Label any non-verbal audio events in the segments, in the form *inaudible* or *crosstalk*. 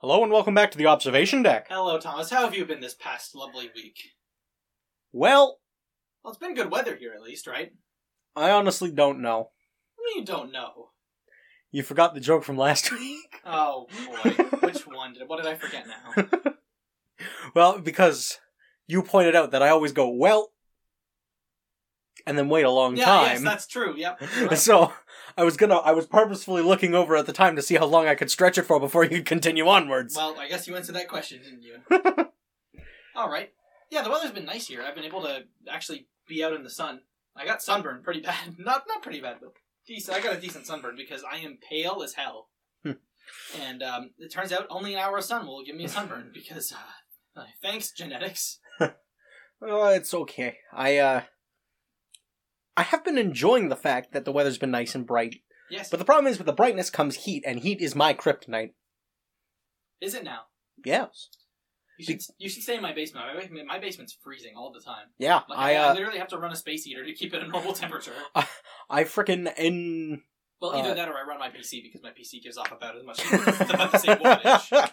Hello and welcome back to the observation deck. Hello, Thomas. How have you been this past lovely week? Well, Well, it's been good weather here, at least, right? I honestly don't know. I mean, you don't know. You forgot the joke from last *laughs* week. Oh boy, which one did? What did I forget now? *laughs* well, because you pointed out that I always go, well, and then wait a long yeah, time. yes, that's true. Yep. *laughs* right. So I was gonna, I was purposefully looking over at the time to see how long I could stretch it for before you could continue onwards. Well, I guess you answered that question, didn't you? *laughs* All right. Yeah, the weather's been nice here. I've been able to actually be out in the sun. I got sunburned pretty bad. *laughs* Not not pretty bad, but decent. I got a decent sunburn because I am pale as hell. Hmm. and um, it turns out only an hour of sun will give me a sunburn because uh, thanks genetics. Oh, it's okay. I uh I have been enjoying the fact that the weather's been nice and bright. Yes. But the problem is with the brightness comes heat, and heat is my kryptonite. is it now? Yes. You should you should stay in my basement. My, my basement's freezing all the time. Yeah. Like, I I, I uh literally have to run a space heater to keep it at normal temperature. *laughs* I frickin' in Well, either Uh, that or I run my PC because my PC gives off about as much *laughs* *laughs* about the same wattage.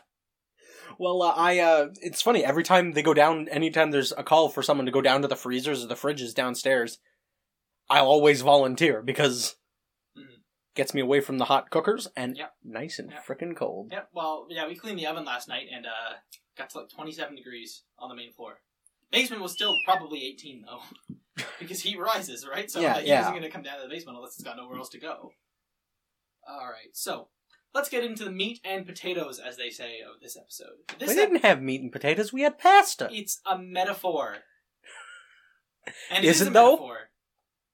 Well, uh, I uh it's funny every time they go down anytime there's a call for someone to go down to the freezers or the fridges downstairs, I'll always volunteer because Mhm. gets me away from the hot cookers and Yep. nice and Yep. frickin' cold. Yeah, well, yeah, we cleaned the oven last night and uh, got to like 27 degrees on the main floor. Basement was still probably 18 though, *laughs* because heat rises, right? So Yeah, the heat yeah. isn't going to come down to the basement unless it's got nowhere else to go. All right, so let's get into the meat and potatoes, as they say, of this episode. This we ep- didn't have meat and potatoes, we had pasta. it's a metaphor, and Is is it a though? metaphor.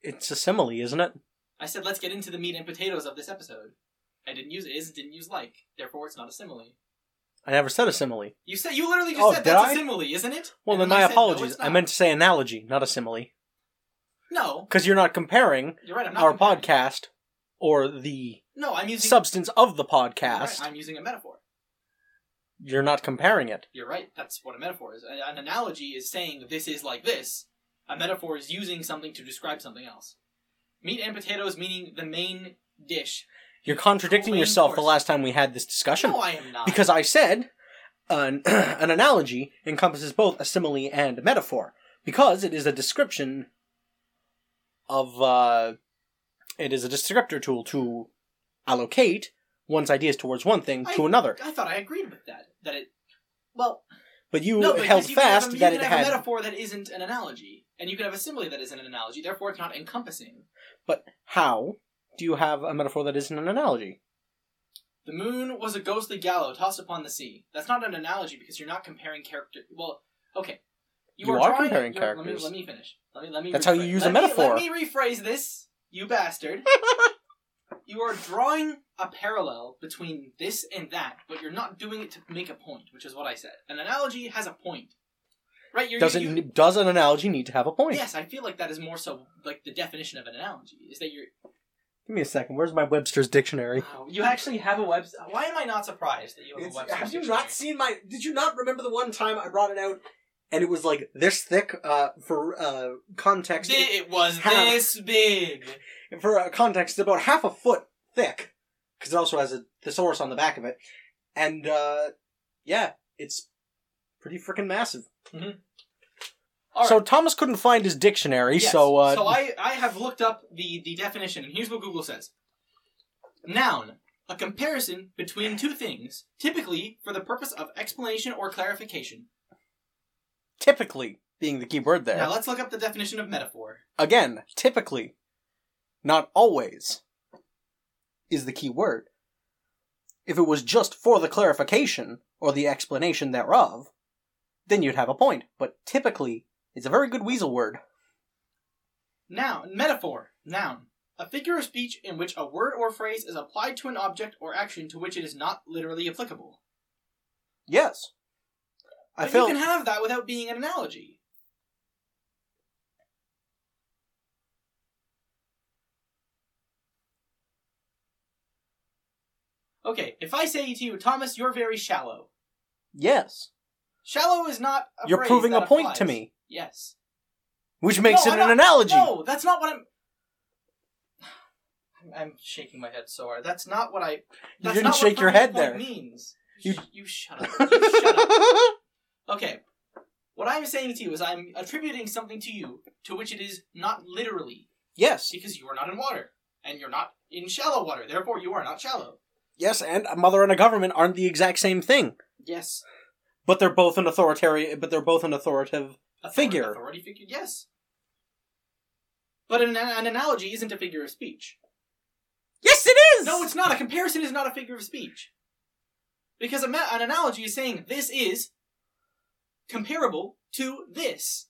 It's a simile, isn't it? I said let's get into the meat and potatoes of this episode. I didn't use is, didn't use like, therefore it's not a simile. I never said a simile. You said you literally just Oh, said did that's I? a simile, isn't it? Well, And then I my said, no, apologies. it's I not. meant to say analogy, not a simile. no. Because you're not comparing You're right. I'm not our comparing. podcast or the No, I'm using substance of the You're right, podcast. I'm using a metaphor. You're not comparing it. You're right. That's what a metaphor is. An analogy is saying this is like this. A metaphor is using something to describe something else. Meat and potatoes meaning the main dish. You're contradicting Main yourself the course. last time we had this discussion. No, I am not. Because I said an, *clears throat* an analogy encompasses both a simile and a metaphor. Because it is a description of, uh, it is a descriptor tool to allocate one's ideas towards one thing to another. I thought I agreed with that. That it. Well, But you no, because held you can have fast a- you that can it have had. a metaphor that isn't an analogy, and you can have a simile that isn't an analogy. Therefore, it's not encompassing. But how do you have a metaphor that isn't an analogy? The moon was a ghostly galleon tossed upon the sea. That's not an analogy because you're not comparing character. Well, okay. You are drawing- comparing you're- Let me, characters. let me finish. Let me. Let me. That's how you use let a me- metaphor. let me rephrase this, you bastard. *laughs* you are drawing a parallel between this and that, but you're not doing it to make a point, which is what I said. An analogy has a point, right? You're, Does it, you- does an analogy need to have a point? Yes, I feel like that is more so like the definition of an analogy is that you're. Give me a second. Where's my Webster's dictionary? Wow, you actually have a web. Why am I not surprised that you have a website? have you not seen my? Did you not remember the one time I brought it out, and it was like this thick? Uh, for uh context, It was Half. this big. for uh, context, it's about half a foot thick, because it also has a thesaurus on the back of it, and uh, yeah, it's pretty freaking massive. All so right. Thomas couldn't find his dictionary, Yes. so uh, so I, I have looked up the, the definition, and here's what Google says. Noun. A comparison between two things, typically for the purpose of explanation or clarification. typically being the key word there. Now let's look up the definition of metaphor. Again, typically, not always, is the key word. If it was just for the clarification or the explanation thereof, then you'd have a point. But typically, it's a very good weasel word. Noun. Metaphor. Noun. A figure of speech in which a word or phrase is applied to an object or action to which it is not literally applicable. Yes. I But feel you can have that without being an analogy. Okay, if I say to you, Thomas, you're very shallow. yes. Shallow is not a You're proving a point applies. to me, Yes. which makes No, it I'm an not- analogy. No, that's not what *sighs* I'm. I'm- shaking my head so hard. That's not what I. you didn't shake your head point there. Means You- You, you shut up. *laughs* You shut up. Okay. What I'm saying to you is I'm attributing something to you to which it is not literally yes, because you are not in water and you're not in shallow water. Therefore, you are not shallow. yes, and a mother and a government aren't the exact same thing, Yes. But they're both an authoritarian. But they're both an authoritative. Figure. Authority figure. Yes. But an, an analogy isn't a figure of speech. Yes, it is. No, it's not. A comparison is not a figure of speech. Because a ma- an analogy is saying this is comparable to this.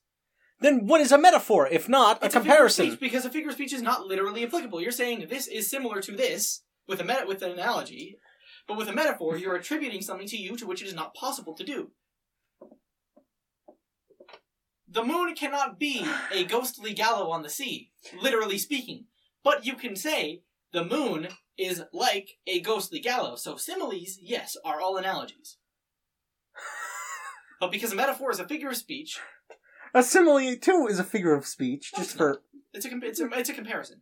Then what is a metaphor if not a It's figure of comparison? speech because a figure of speech is not literally applicable. You're saying this is similar to this with a meta- with an analogy, but with a metaphor, you're attributing something to you to which it is not possible to do. The moon cannot be a ghostly galleon on the sea, literally speaking. But you can say the moon is like a ghostly galleon. So similes, yes, are all analogies. But because a metaphor is a figure of speech, A simile too is a figure of speech, No, just it's for It's a, it's a it's a comparison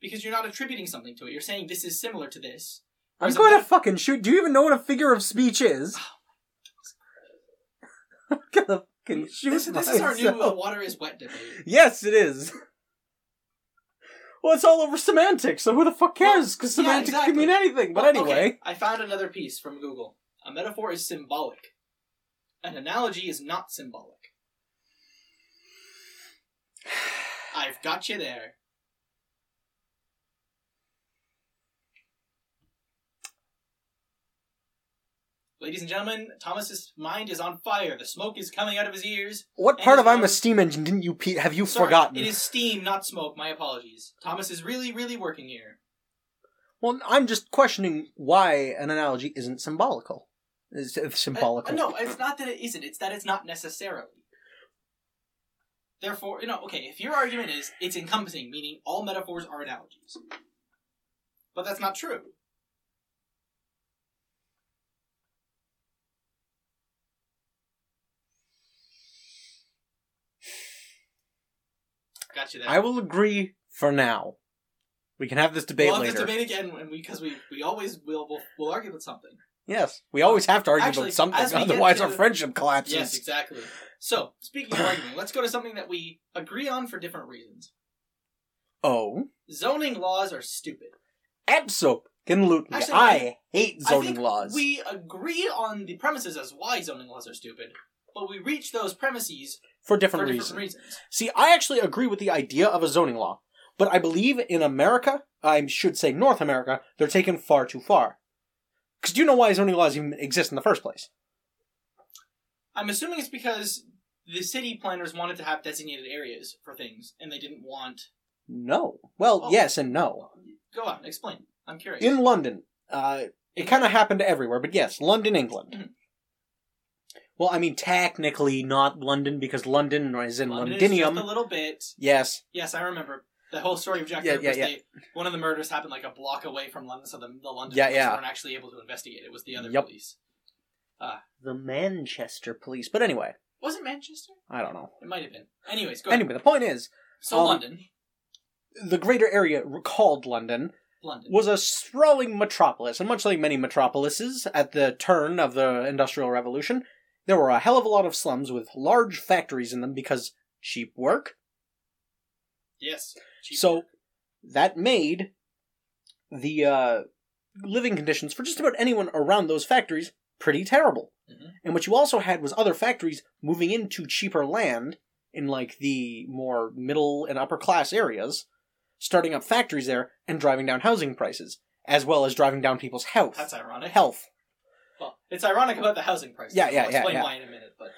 because you're not attributing something to it. You're saying this is similar to this. I'm going to fucking shoot. Do you even know what a figure of speech is? *laughs* I'm gonna fucking shoot This, this is our new uh, water is wet debate. Yes, it is. Well, it's all over semantics, so who the fuck cares? Because yeah, semantics exactly. can mean anything. But Well, anyway, okay, I found another piece from Google. A metaphor is symbolic. An analogy is not symbolic. *sighs* I've got you there. Ladies and gentlemen, Thomas's mind is on fire. The smoke is coming out of his ears. what part of I'm a steam engine didn't you Pete? have you Sorry, forgotten? It is steam, not smoke. My apologies. Thomas is really, really working here. Well, I'm just questioning why an analogy isn't symbolical. Is it's Uh, symbolical? no, it's not that it isn't. It's that it's not necessarily. Therefore, you know, okay, if your argument is it's encompassing, meaning all metaphors are analogies. But that's not true. Got you there. I will agree for now. We can have this debate we'll have later. this debate again when we because we, we always will we'll, we'll argue with something. Yes, we always have to argue Actually, about something, as we get otherwise our friendship collapses. Yes, exactly. So, speaking of arguing, let's go to something that we agree on for different reasons. Oh, Zoning laws are stupid. absolutely. Actually, I hate I zoning think laws. We agree on the premises as why zoning laws are stupid, but we reach those premises for for different different reasons. reasons. See, I actually agree with the idea of a zoning law, but I believe in America, I should say North America, they're taken far too far. Because do you know why zoning laws even exist in the first place? I'm assuming it's because the city planners wanted to have designated areas for things, and they didn't want. No. Well, Oh. yes and no. Go on, explain. I'm curious. In London, uh, it kind of happened everywhere, but yes, London, England. Well, I mean, technically not London because London is in London is Londinium. just a little bit. Yes. Yes, I remember the whole story of Jack Yeah, the Ripper. yeah, was They, one of the murders happened like a block away from London, so the, the London Yeah, police yeah. weren't actually able to investigate. It was the other Yep. police. The Manchester police. But anyway, Was it Manchester? I don't know. It might have been. Anyways, go ahead. Anyway, the point is, So um, London, the greater area called London London. was a sprawling metropolis, and much like many metropolises at the turn of the Industrial Revolution, there were a hell of a lot of slums with large factories in them because cheap work. yes. Cheap So work. that made the uh, living conditions for just about anyone around those factories pretty terrible. Mhm. And what you also had was other factories moving into cheaper land in like the more middle and upper class areas, starting up factories there and driving down housing prices, as well as driving down people's health. that's ironic. health. Well, it's ironic about the housing prices. Yeah, yeah, I'll yeah, explain yeah. why in a minute, but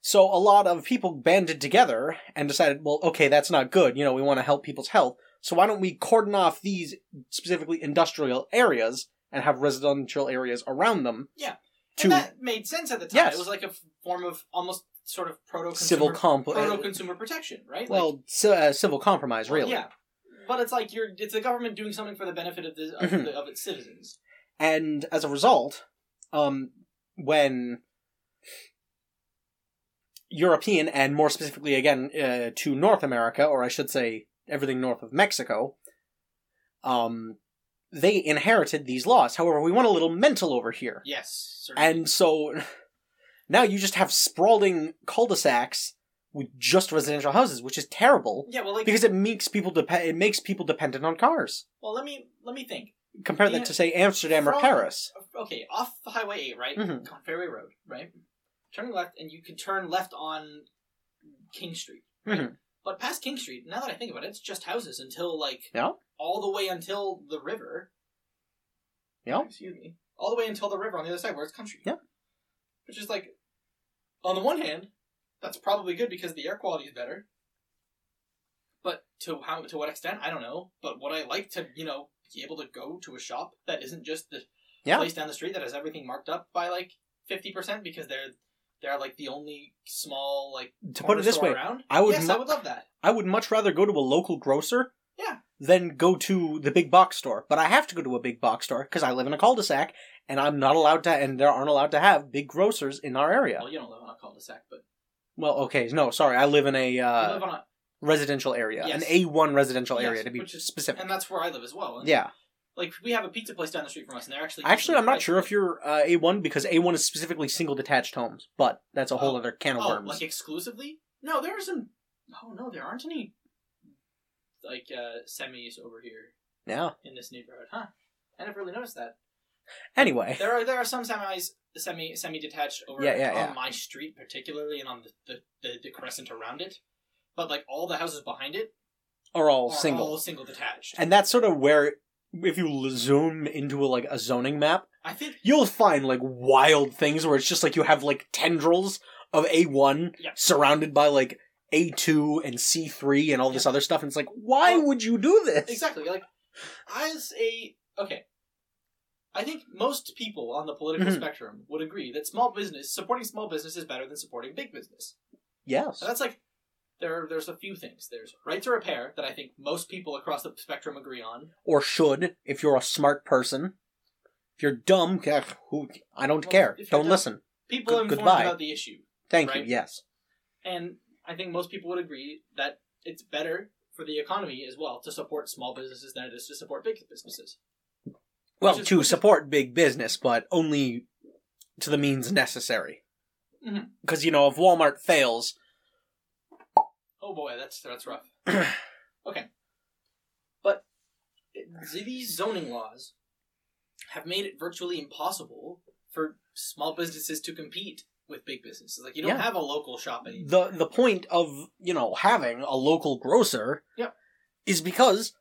So a lot of people banded together and decided, well, okay, that's not good. You know, we want to help people's health. So why don't we cordon off these specifically industrial areas and have residential areas around them? Yeah. To and that made sense at the time. Yes. It was like a form of almost sort of proto civil consumer comp, proto consumer protection, right? well, Like, ci- uh, civil compromise, well, really. yeah. But it's like you're it's the government doing something for the benefit of the of, Mhm. the, of its citizens. And as a result, um, when European and more specifically again uh, to North America, or I should say everything north of Mexico, um, they inherited these laws. However, we went a little mental over here. Yes. certainly. And so *laughs* now you just have sprawling cul-de-sacs with just residential houses, which is terrible yeah, well, like, because it makes people dep- it makes people dependent on cars. well, let me let me think. Compare that to say Amsterdam or Paris. Okay, off Highway Eight, right Mhm. on Fairway Road, right. Turning left, and you can turn left on King Street. Mhm. But past King Street, now that I think about it, it's just houses until like Yeah. all the way until the river. Yeah. Excuse me. All the way until the river on the other side where it's country. Yeah. Which is like, on the one hand, that's probably good because the air quality is better. But to how to what extent, I don't know. But would I like to, you know, be able to go to a shop that isn't just the Yeah. place down the street that has everything marked up by like fifty percent because they're they're like the only small like To put it this way, around. I would yes, mu- I would love that. I would much rather go to a local grocer Yeah. than go to the big box store. But I have to go to a big box store because I live in a cul-de-sac and I'm not allowed to, and there aren't allowed to have big grocers in our area. Well, you don't live on a cul-de-sac, but Well, okay, no, sorry, I live in a you uh, live on a residential area, Yes. an A1 residential Yes, area to be is- specific. and that's where I live as well. And, yeah, like we have a pizza place down the street from us, and they're actually actually, I'm not sure if you're uh, A1 because A1 is specifically single detached homes, but that's a whole Oh. other can of oh, worms. like exclusively. No, there are some. Oh no, there aren't any like uh semis over here yeah. in this neighborhood, huh? I never really noticed that. Anyway, There are there are some semis semi semi detached over Yeah, yeah, on yeah. my street particularly and on the, the, the, the crescent around it. But like all the houses behind it are all are single, all single detached. and that's sort of where, if you zoom into a, like a zoning map, I think you'll find like wild things where it's just like you have like tendrils of A1 Yeah. surrounded by like A2 and C3 and all this other stuff, and it's like, why Well, would you do this? exactly like as a okay. I think most people on the political Mhm. spectrum would agree that small business supporting small business is better than supporting big business. Yes. That's like there. There's a few things. There's right to repair that I think most people across the spectrum agree on. Or should, if you're a smart person. If you're dumb, who I don't Well, care. Don't dumb- listen. People Good- informed goodbye. about the issue, Thank Right. you. Yes. and I think most people would agree that it's better for the economy as well to support small businesses than it is to support big businesses. Well, is- to which is- support big business, but only to the means necessary. Mm-hmm. Because you know, if Walmart fails, Oh boy, that's that's rough. *clears throat* okay, but these zoning laws have made it virtually impossible for small businesses to compete with big businesses. Like you don't Yeah. have a local shop anymore. the the point of you know having a local grocer Yep. is because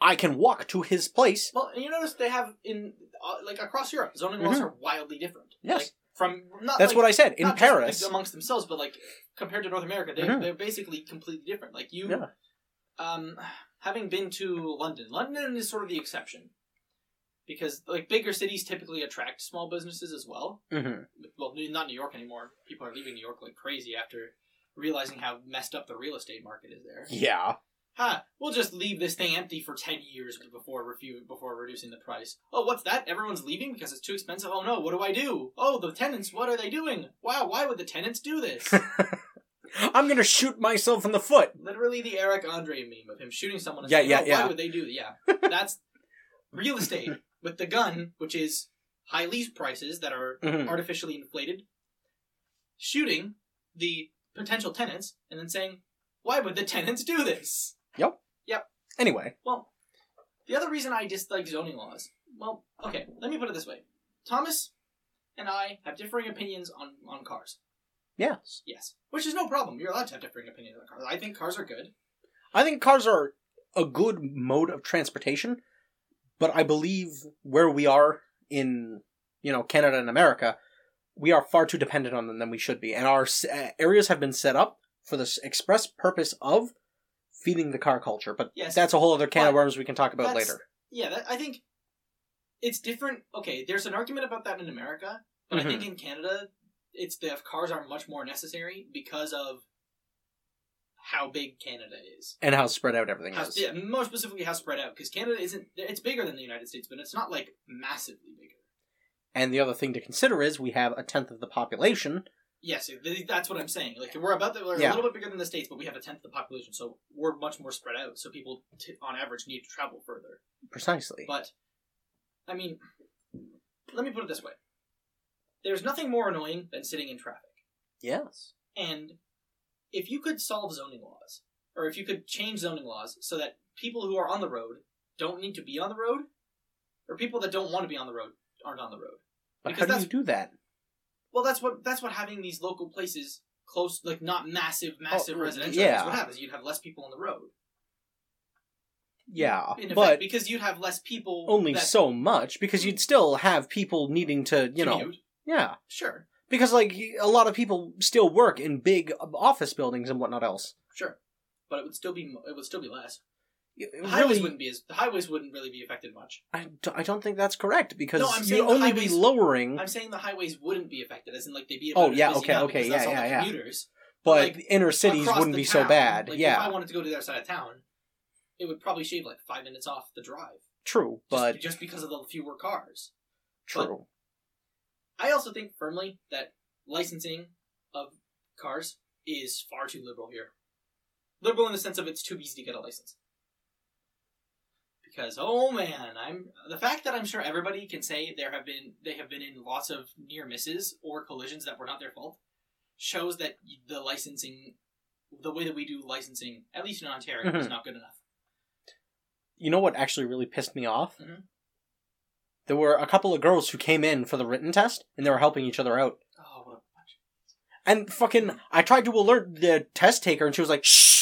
I can walk to his place. Well, and you notice they have in uh, like across Europe, zoning laws Mhm. are wildly different. Yes. like, from not That's like, what I said in Paris. amongst themselves, but like compared to North America, they Mhm. they're basically completely different. Like you, Yeah. um, having been to London, London is sort of the exception because like bigger cities typically attract small businesses as well. Mhm. Well, not New York anymore. People are leaving New York like crazy after realizing how messed up the real estate market is there. Yeah. Ha! We'll just leave this thing empty for ten years before refu- before reducing the price. Oh, what's that? Everyone's leaving because it's too expensive. Oh no! What do I do? Oh, the tenants. What are they doing? Wow! Why would the tenants do this? *laughs* I'm gonna shoot myself in the foot. Literally the Eric Andre meme of him shooting someone. Yeah, saying, yeah, oh, yeah. Why would they do that? Yeah, *laughs* that's real estate with the gun, which is high lease prices that are Mhm. artificially inflated. Shooting the potential tenants and then saying, "Why would the tenants do this?" Anyway, Well, the other reason I dislike zoning laws, well, okay, let me put it this way. Thomas and I have differing opinions on, on cars. yes, Yes. Which is no problem. You're allowed to have differing opinions on cars. I think cars are good. I think cars are a good mode of transportation, but I believe where we are in you know Canada and America, we are far too dependent on them than we should be, and our uh, areas have been set up for this express purpose of feeding the car culture. But Yes. that's a whole other can of worms we can talk about later. Yeah, that, I think it's different. Okay, there's an argument about that in America, but Mhm. I think in Canada, it's the cars are much more necessary because of how big Canada is. And how spread out everything How, is. yeah, more specifically, how spread out. Because Canada isn't. It's bigger than the United States, but it's not like massively bigger. And the other thing to consider is we have a tenth of the population. Yes, that's what I'm saying. Like we're about we're Yeah. a little bit bigger than the states, but we have a tenth of the population, so we're much more spread out. So people, t- on average, need to travel further. Precisely. But I mean, let me put it this way: there's nothing more annoying than sitting in traffic. Yes. And if you could solve zoning laws, or if you could change zoning laws so that people who are on the road don't need to be on the road, or people that don't want to be on the road aren't on the road. But Because how do you do that? Well, that's what that's what having these local places close, like not massive, oh, massive Oh, residential. yeah. areas, what happens? You'd have less people on the road. Yeah, effect, but because you'd have less people. only that so much because you'd still have people needing to, you know, commute. yeah. Sure, Because like a lot of people still work in big um, office buildings and whatnot else. sure, but it would still be it would still be less. It highways really, wouldn't be as the highways wouldn't really be affected much. I, d- I don't think that's correct because No, I'm you'd only highways- be lowering, I'm saying the highways wouldn't be affected, as in like they'd be. Oh, yeah, okay, okay, yeah, yeah, yeah. commuters. but like, inner cities wouldn't be so bad. Like, yeah, if I wanted to go to the other side of town, it would probably shave like five minutes off the drive, true, but just because of the fewer cars. true. I also think firmly that licensing of cars is far too liberal here. Liberal in the sense of it's too easy to get a license. Because oh man, I'm the fact that I'm sure everybody can say there have been they have been in lots of near misses or collisions that were not their fault shows that the licensing the way that we do licensing at least in Ontario is Mhm. not good enough. You know what actually really pissed me off? Mhm. There were a couple of girls who came in for the written test and they were helping each other out. Oh, what a bunch. And fucking, I tried to alert the test taker, and she was like, "Shh."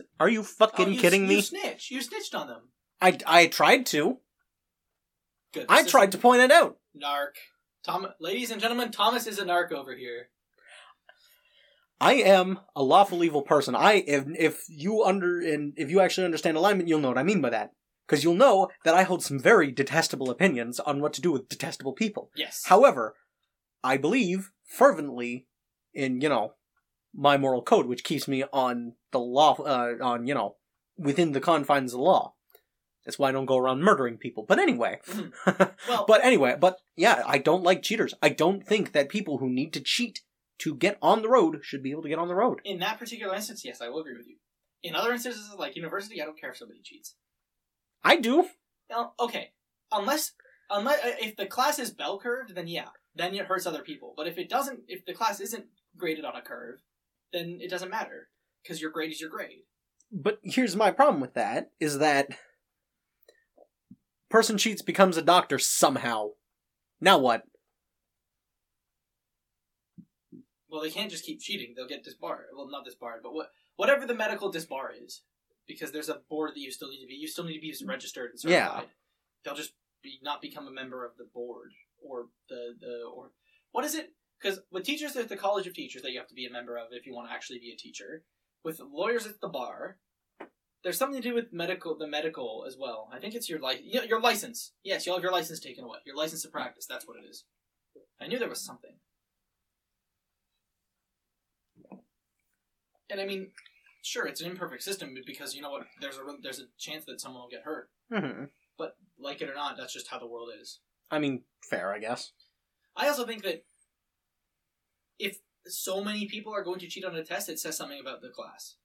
Like, Are you fucking Oh, you, kidding you me? snitch. You snitched on them. I I tried to. Good. I is- tried to point it out. Narc. Tom, ladies and gentlemen, Thomas is a narc over here. I am a lawful evil person. I if if you under and if you actually understand alignment, you'll know what I mean by that. Because you'll know that I hold some very detestable opinions on what to do with detestable people. Yes. However, I believe fervently in, you know, my moral code, which keeps me on the law, uh, on, you know, within the confines of the law. That's why I don't go around murdering people. But anyway. *laughs* Well, but anyway, but yeah, I don't like cheaters. I don't think that people who need to cheat to get on the road should be able to get on the road. in that particular instance, yes, I will agree with you. In other instances, like university, I don't care if somebody cheats. I do. Now, okay, unless unless uh, if the class is bell curved, then yeah, then it hurts other people. But if it doesn't, if the class isn't graded on a curve, then it doesn't matter because your grade is your grade. But here's my problem with that is that person cheats becomes a doctor somehow. Now what? Well, they can't just keep cheating; they'll get disbarred. Well, not disbarred, but what whatever the medical disbar is, because there's a board that you still need to be. You still need to be mm-hmm. registered and certified. Yeah. They'll just be not become a member of the board or the the or what is it? Because with teachers, there's the College of Teachers that you have to be a member of if you want to actually be a teacher. With lawyers, it's the bar. There's something to do with medical, the medical as well. I think it's your li- your license. Yes, you'll have your license taken away. Your license to practice. That's what it is. I knew there was something. And I mean, sure, it's an imperfect system because you know what? There's a there's a chance that someone will get hurt. hmm But like it or not, that's just how the world is. I mean, fair, I guess. I also think that if so many people are going to cheat on a test, it says something about the class.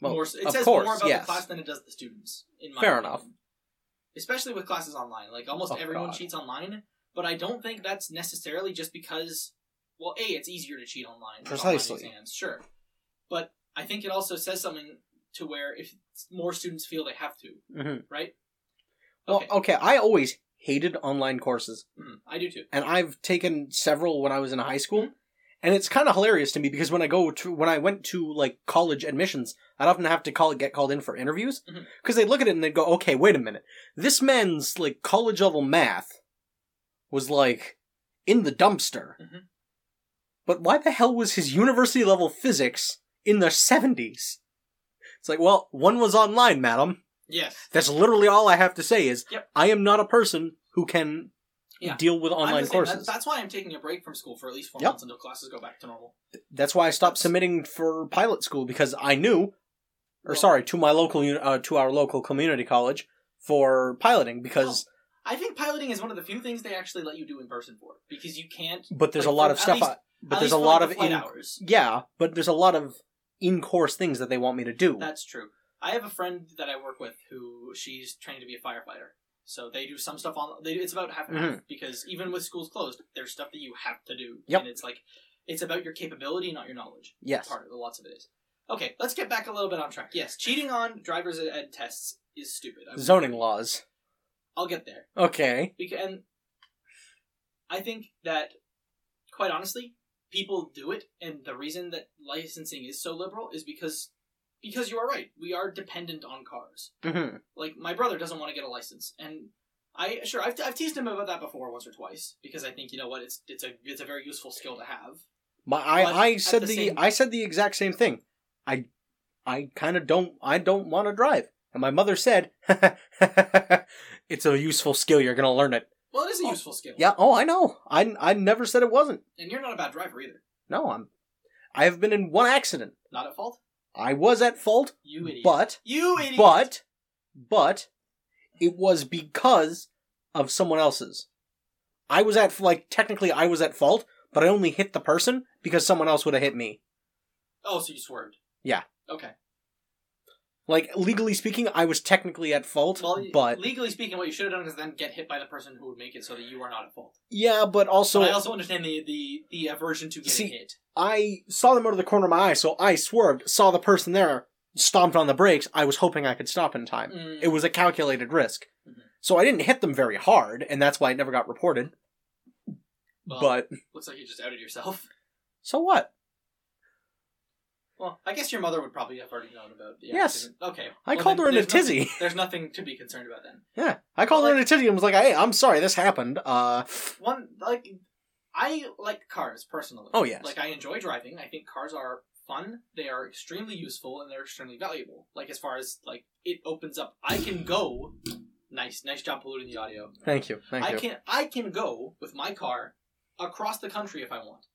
Well, more, it says course, more about yes. the class than it does the students. In my Fair opinion. enough. Especially with classes online, like almost Oh, everyone God. cheats online, but I don't think that's necessarily just because. Well, a it's easier to cheat online. with online Precisely. exams, sure, but I think it also says something to where if more students feel they have to, hmm right? Well, Okay. okay, I always hated online courses, Mhm, I do too. and I've taken several when I was in high school. Mm-hmm. And it's kind of hilarious to me because when I go to when I went to like college admissions, I'd often have to call get called in for interviews because they'd look at it and they'd go, "Okay, wait a minute, this man's like college level math was like in the dumpster, Mhm. but why the hell was his university level physics in the seventies?" It's like, well, one was online, madam. Yes. That's literally all I have to say is Yep. I am not a person who can Yeah. deal with online. That- courses. that's why I'm taking a break from school for at least four Yep. months until classes go back to normal. That's why I stopped submitting for pilot school because I knew, or Well- sorry, to my local uh, to our local community college for piloting because I think piloting is one of the few things they actually let you do in person for because you can't. but there's like, a lot of stuff. least- I- but there's a lot like, of in, hours. yeah, but there's a lot of in course things that they want me to do. That's true. I have a friend that I work with who she's trained to be a firefighter. So they do some stuff on. They it's about half and half mm-hmm. because even with schools closed, there's stuff that you have to do. Yep. And it's like it's about your capability, not your knowledge. Yes. Part of it, lots of it is. Okay, let's get back a little bit on track. Yes, cheating on drivers ed- ed tests is stupid. I- Zoning laws. I'll get there. Okay. Because, and I think that, quite honestly, people do it, and the reason that licensing is so liberal is because because you are right. We are dependent on cars. hmm Like my brother doesn't want to get a license, and I sure I've, I've teased him about that before once or twice because I think you know what it's it's a it's a very useful skill to have. My I, But I said the the, same- I said the exact same thing. I I kind of don't I don't want to drive, and my mother said, *laughs* "It's a useful skill. You're gonna learn it." Well, it is a useful skill. Yeah. Oh, I know. I I never said it wasn't. and you're not a bad driver either. No, I'm. I have been in one accident. Not at fault. I was at fault, You idiot. but you idiot. but but it was because of someone else's. I was at like technically I was at fault, but I only hit the person because someone else would have hit me. oh, so you swerved. Yeah. Okay. Like legally speaking, I was technically at fault, Well, but legally speaking, what you should have done is then get hit by the person who would make it so that you are not at fault. yeah, but also but I also understand the the, the aversion to getting See, hit. I saw them out of the corner of my eye, so I swerved, saw the person there, stomped on the brakes. I was hoping I could stop in time. Mm. It was a calculated risk. Mhm. So I didn't hit them very hard, and that's why it never got reported. Well, but looks like you just outed yourself. so what? Well, I guess your mother would probably have already known about the Yes. accident. Okay. I Well, called her in a there's nothing- tizzy. there's nothing to be concerned about then. Yeah. I called her in a tizzy and was like, hey, I'm sorry this happened. Uh, One like I like cars personally. Oh, yes. Like I enjoy driving. I think cars are fun. They are extremely useful and they're extremely valuable. Like as far as like it opens up, I can go. Nice, nice job polluting the audio. thank you. Thank I you. can I can go with my car across the country if I want.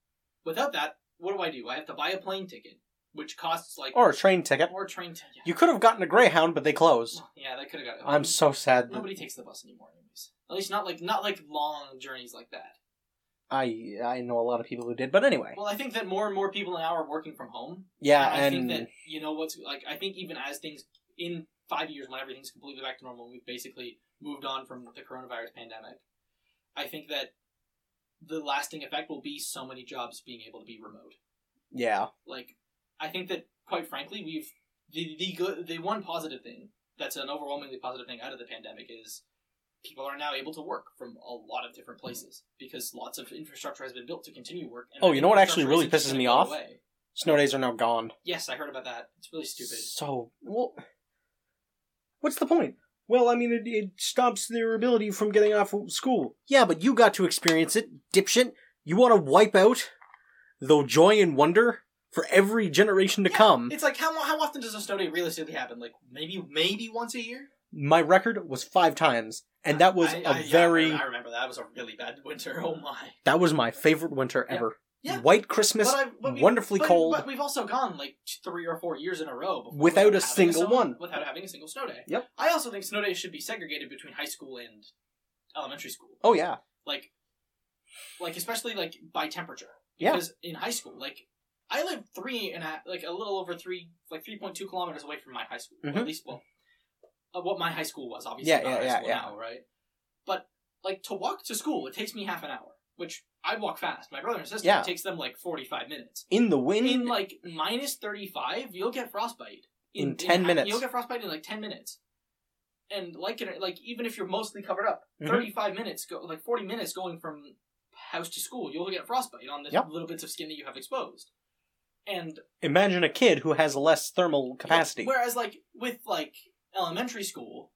Without that, what do I do? I have to buy a plane ticket, which costs like Or a train ticket. or a train ticket. You could have gotten a Greyhound, but they closed. Yeah, they could have got it. I'm so sad that Nobody takes the bus anymore, anyways. At least not like not like long journeys like that. I I know a lot of people who did, but anyway. Well, I think that more and more people now are working from home. Yeah, and I and think that you know what's like. I think even as things in five years, when everything's completely back to normal, we've basically moved on from the coronavirus pandemic. I think that the lasting effect will be so many jobs being able to be remote. yeah, Like, I think that quite frankly, we've the the good the one positive thing that's an overwhelmingly positive thing out of the pandemic is people are now able to work from a lot of different places because lots of infrastructure has been built to continue work. And Oh, you know what actually really pisses me off? away. snow days are now gone. Yes, I heard about that. It's really stupid. So, well, what's the point? Well, I mean, it, it stops their ability from getting off of school. Yeah, but you got to experience it, dipshit. You want to wipe out the joy and wonder for every generation to Yeah, come. It's like how how often does a snow day realistically happen? Like maybe maybe once a year. My record was five times, and that was I- a I- yeah, very I remember that was a really bad winter. *laughs* Oh my. that was my favorite winter Yeah. ever. Yeah. White Christmas, But I- but wonderfully but- cold. But we've also gone like three or four years in a row before Without a single snow- one. Without having a single snow day. Yep. I also think snow days should be segregated between high school and elementary school. oh yeah, Like, like especially like by temperature. Yeah. Because in high school, like I live three and a, like a little over three, like three point two kilometers away from my high school. Mhm. at least, well, what my high school was, obviously. Yeah, yeah, yeah, yeah. Now, right? But like to walk to school, it takes me half an hour, which I walk fast. My brother and sister, Yeah. it takes them like forty five minutes. in the wind. In like minus thirty five, you'll get frostbite In 10 ha- minutes. You'll get frostbite in like ten minutes. And like in, like even if you're mostly covered up, Mhm. 35 minutes go like 40 minutes going from house to school, you'll get frostbite on the Yep. little bits of skin that you have exposed. And Imagine a kid who has less thermal capacity. whereas like with like elementary school,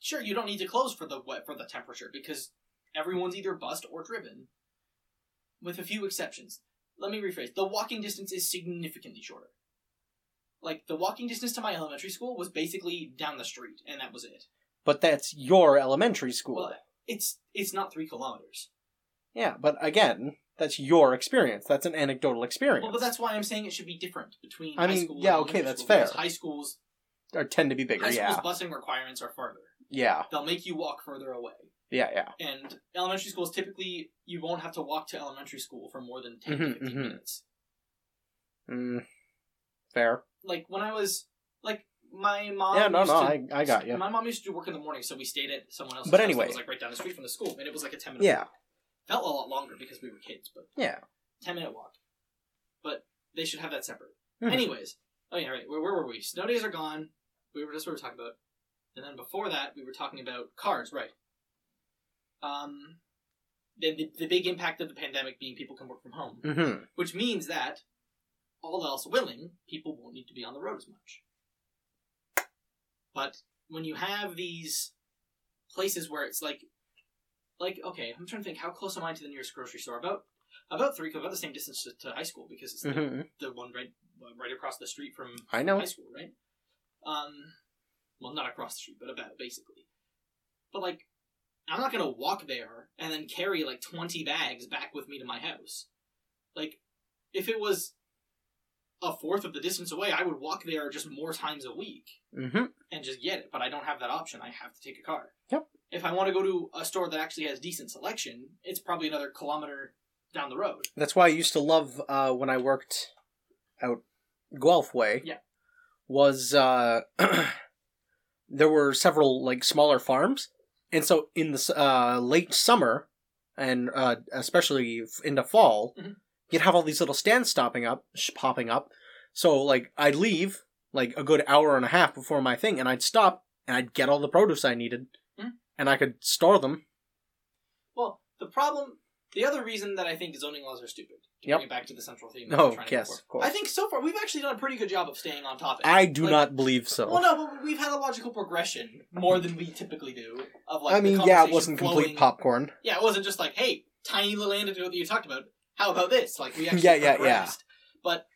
sure you don't need to close for the wet for the temperature because everyone's either bused or driven, with a few exceptions. Let me rephrase: the walking distance is significantly shorter. Like the walking distance to my elementary school was basically down the street, and that was it. But that's your elementary school. Well, it's it's not three kilometers. yeah, but again, that's your experience. That's an anecdotal experience. Well, but that's why I'm saying it should be different between I high mean, school. yeah, and okay, that's school, fair. High schools, or tend to be bigger. high Yeah, schools busing requirements are farther. yeah, They'll make you walk further away. yeah, yeah. And elementary schools typically you won't have to walk to elementary school for more than 10 Mhm, to 15 mhm. minutes. Mm, fair. Like when I was like my mom. yeah, no, no, to- I, I got you. My mom used to work in the morning, so we stayed at someone else's But anyway. was like right down the street from the school, and it was like a ten minute. Yeah, walk. felt a lot longer because we were kids, but yeah. ten minute walk. But they should have that separate. Mhm. Anyways, oh yeah, right. Where, where were we? Snow days are gone. We were just what we were talking about, and then before that, we were talking about cars, right? Um, the, the the big impact of the pandemic being people can work from home, Mm-hmm. which means that all else willing, people won't need to be on the road as much. But when you have these places where it's like, like okay, I'm trying to think how close am I to the nearest grocery store? About about three, about the same distance to, to high school because it's the, Mm-hmm. the one right right across the street from I know. high school, right? Um, well, not across the street, but about basically. But like, I'm not gonna walk there and then carry like 20 bags back with me to my house. Like, if it was a fourth of the distance away, I would walk there just more times a week Mm-hmm. and just get it. But I don't have that option. I have to take a car. Yep. If I want to go to a store that actually has decent selection, it's probably another kilometer down the road. That's why I used to love uh, when I worked out Guelph way. Yeah. Was uh, *clears throat* there were several like smaller farms, and so in the uh, late summer, and uh, especially f- into fall, Mhm. you'd have all these little stands stopping up, sh- popping up. So like I'd leave like a good hour and a half before my thing, and I'd stop and I'd get all the produce I needed, Mhm. and I could store them. Well, the problem, the other reason that I think zoning laws are stupid, to Yep. bring it back to the central theme. Oh, yes, of course. I think so far we've actually done a pretty good job of staying on topic. I do Like- not believe so. Well, no, but we've had a logical progression more than we typically do. Of like, I mean, yeah, it wasn't complete popcorn. Yeah, it wasn't just like, hey, tiny little anecdote that you talked about. How about this? Like we *laughs* actually Yeah, yeah, yeah. progressed. But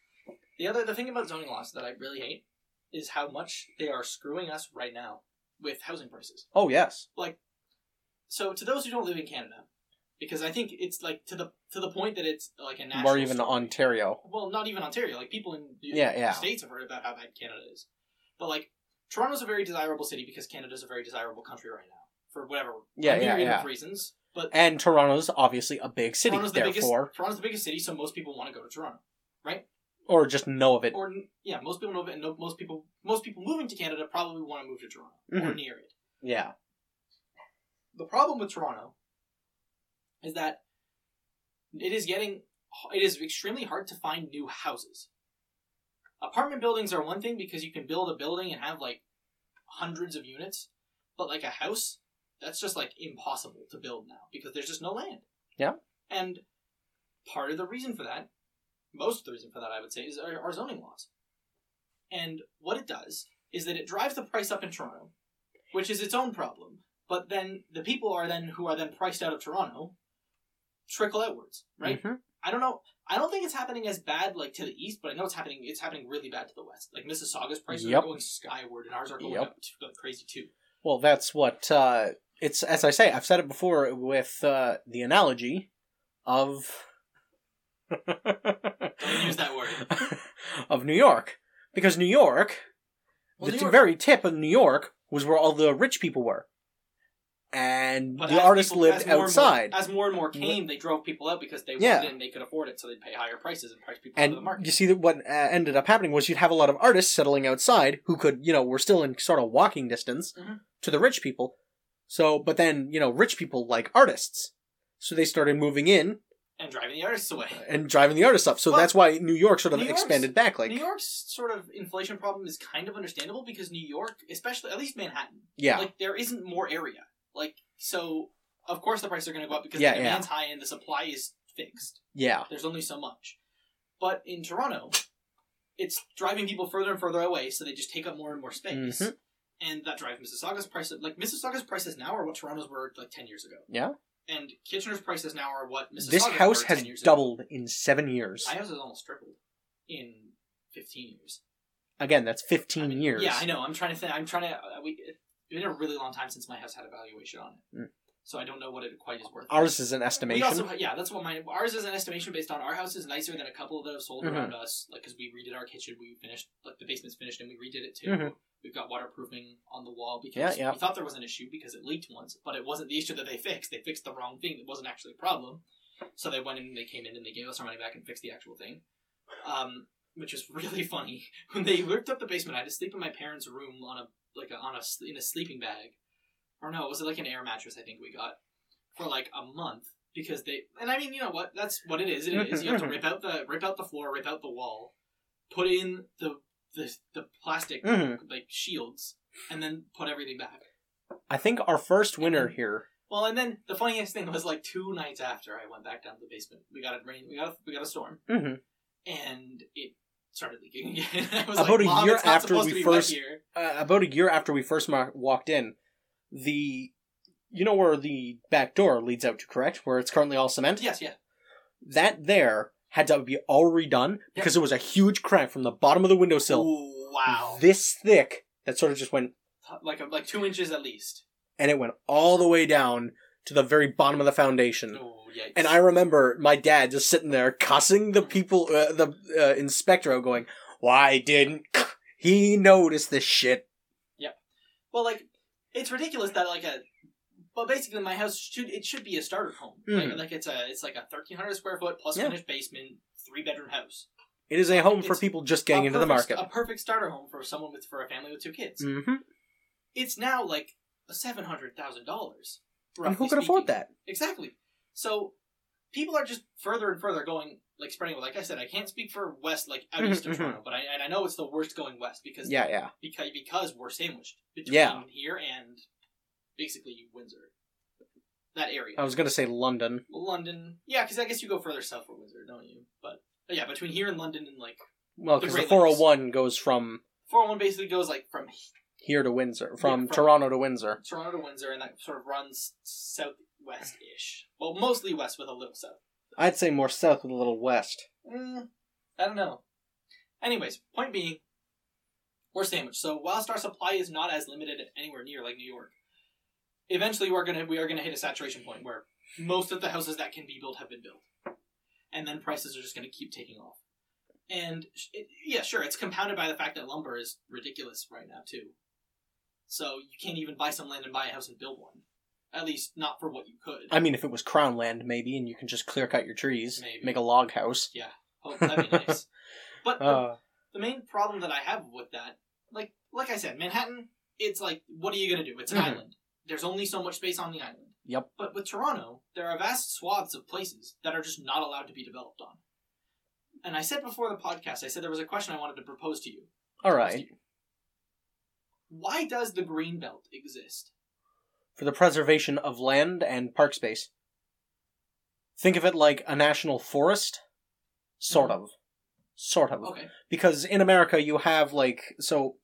the other, the thing about zoning laws that I really hate is how much they are screwing us right now with housing prices. Oh yes. Like, so to those who don't live in Canada, because I think it's like to the to the point that it's like a national. or even story. Ontario. Well, not even Ontario. Like people in the Yeah, yeah. states have heard about how bad Canada is, but like Toronto's a very desirable city because Canada's a very desirable country right now for whatever Yeah, yeah, yeah. reasons. But And Toronto's obviously a big city, Toronto's the biggest. therefore, Toronto's the biggest city, so most people want to go to Toronto, right? or just know of it. or yeah, most people know of it, and no- most people most people moving to Canada probably want to move to Toronto or Mhm. near it. Yeah. the problem with Toronto is that it is getting it is extremely hard to find new houses. Apartment buildings are one thing because you can build a building and have like hundreds of units, but like a house, that's just like impossible to build now because there's just no land. Yeah. And part of the reason for that, most of the reason for that, I would say, is our, zoning laws. And what it does is that it drives the price up in Toronto, which is its own problem. But then the people are then who are then priced out of Toronto trickle outwards, right? Mhm. I don't know. I don't think it's happening as bad like to the east, but I know it's happening. It's happening really bad to the west. Like Mississauga's prices Yep. are going skyward, and ours are going Yep. up to, like crazy too. Well, that's what uh, it's. As I say, I've said it before with uh, the analogy of Don't use that word. *laughs* of New York, because New York, Well, the New York- very tip of New York was where all the rich people were, and But the artists people- lived as more more- outside. as more and more came, they drove people out because they Yeah. wanted it and they could afford it, so they'd pay higher prices and price people out of the market. you see that what uh, ended up happening was you'd have a lot of artists settling outside who could, you know, were still in sort of walking distance Mhm. to the rich people. So, but then you know, rich people like artists, so they started moving in and driving the artists away. *laughs* and driving the artists up. So Well, that's why New York sort of expanded back. Like, New York's sort of inflation problem is kind of understandable because New York, especially at least Manhattan, yeah, like there isn't more area. Like so, of course the prices are going to go up because Yeah, the yeah. demand's high and the supply is fixed. yeah, There's only so much. But in Toronto, it's driving people further and further away, so they just take up more and more space. Mhm. And that drives Mississauga's prices. Like Mississauga's prices now are what Toronto's were like ten years ago. yeah. And Kitchener's prices now are what Mississauga's This house were has 10 years ago. doubled in seven years. My house has almost tripled in fifteen years. Again, that's fifteen I mean, years. Yeah, I know. I'm trying to think. I'm trying to. Uh, we, it's been a really long time since my house had a valuation on it, Mm. so I don't know what it quite is worth. Ours is an estimation. also, yeah, that's what my ours is an estimation based on our house is nicer than a couple that have sold Mhm. around us. Like, because we redid our kitchen, we finished like the basement's finished, and we redid it too. Mhm. We've got waterproofing on the wall because Yeah, yeah. we thought there was an issue because it leaked once, but it wasn't the issue that they fixed. They fixed the wrong thing. It wasn't actually a problem. So they went in, they came in, and they gave us our money back and fixed the actual thing. Um, which is really *laughs* funny. When they ripped up the basement, I had to sleep in my parents' room on a like a, on a in a sleeping bag, or no, was it like an air mattress? I think we got for like a month because they and I mean you know what that's what it is. It is you have to *laughs* rip out the rip out the floor, rip out the wall, put in the the the plastic Mhm. like shields, and then put everything back. I think our first winter here. Well, and then the funniest thing was like two nights after I went back down to the basement, we got a rain, we got a, we got a storm, hmm and it started leaking *laughs* again. Was About like, a year after we to be wet first- Uh, about a year after we first walked in, the you know where the back door leads out to, correct? Where it's currently all cement. Yes, yeah. That there had to be all redone because it was a huge crack from the bottom of the windowsill, Ooh, wow. this thick, that sort of just went like like two inches at least. and it went all the way down to the very bottom of the foundation. Oh, yikes. And I remember my dad just sitting there cussing the people, uh, the uh, inspector, out, going, "Why didn't *laughs* he notice this shit?" well, like it's ridiculous that like a. But basically, my house should it should be a starter home. Like, Mhm. like it's a it's like a thirteen hundred square foot plus Yeah. finished basement, three bedroom house. It is a home for people just getting into the market. A perfect starter home for someone with for a family with two kids. hmm It's now like seven hundred thousand dollars. And who can afford that? Exactly. So people are just further and further going like spreading. Like I said, I can't speak for west like out east of Mhm, mhm. Toronto, but I and I know it's the worst going west because Yeah, yeah. because because we're sandwiched between Yeah. here and basically Windsor, that area. I was gonna say London. London, yeah, because I guess you go further south for Windsor, don't you? But, but yeah, between here and London and like Well, because the Great four hundred one goes from 401 basically goes like from here to Windsor, from, from- Toronto to Windsor. Toronto to Windsor, and that sort of runs southwest ish. Well, mostly west with a little south. I'd say more south with a little west. Mm, I don't know. Anyways, point being, we're sandwiched. So whilst our supply is not as limited anywhere near like New York, eventually we're gonna we are gonna hit a saturation point where most of the houses that can be built have been built, and then prices are just gonna keep taking off. And it, yeah, sure, it's compounded by the fact that lumber is ridiculous right now too. So you can't even buy some land and buy a house and build one. At least not for what you could. I mean, if it was crown land, maybe, and you can just clear cut your trees, Maybe. make a log house. Yeah, oh, that'd be nice. *laughs* But the Uh, the main problem that I have with that, like like I said, Manhattan, it's like, what are you gonna do? It's an Mhm. island. There's only so much space on the island. Yep. But with Toronto, there are vast swaths of places that are just not allowed to be developed on. And I said before the podcast, I said there was a question I wanted to propose to you. All right. To you. Why does the green belt exist? For the preservation of land and park space. Think of it like a national forest, sort mm-hmm. of, sort of. Okay. because in America you have like so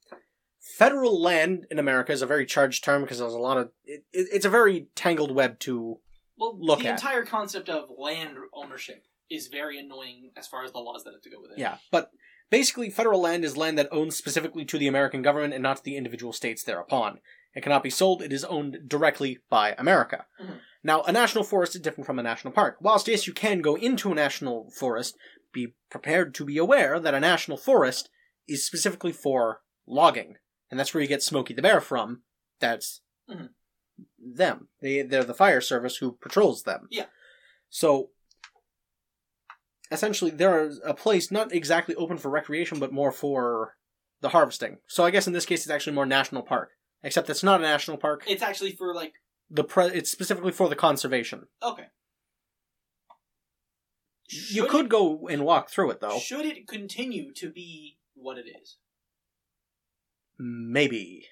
federal land in America is a very charged term because there's a lot of it, it, it's a very tangled web to Well, Look the at. entire concept of land ownership is very annoying as far as the laws that have to go with it. yeah but basically federal land is land that owns specifically to the American government and not to the individual states thereupon it cannot be sold it is owned directly by America Mhm. now a national forest is different from a national park whilst yes you can go into a national forest be prepared to be aware that a national forest is specifically for logging and that's where you get Smokey the Bear from. That's Mhm. them. They they're the fire service who patrols them. Yeah. So essentially, they're a place not exactly open for recreation, but more for the harvesting. So I guess in this case, it's actually more national park. Except it's not a national park. It's actually for like The pre- it's specifically for the conservation. okay. you could it- go and walk through it though. Should it continue to be what it is? Maybe.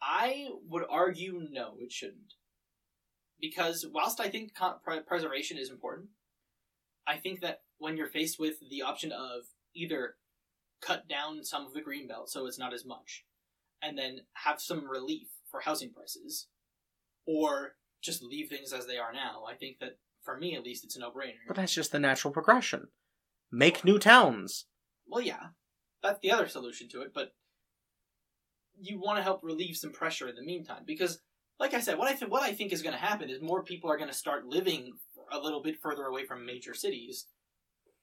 I would argue no, it shouldn't. Because whilst I think con- pre- preservation is important, I think that when you're faced with the option of either cut down some of the green belt so it's not as much, and then have some relief for housing prices, or just leave things as they are now, I think that for me at least it's a no-brainer. But that's just the natural progression. Make new towns. Well, yeah, that's the other solution to it, but you want to help relieve some pressure in the meantime because, like I said, what I th- what I think is going to happen is more people are going to start living a little bit further away from major cities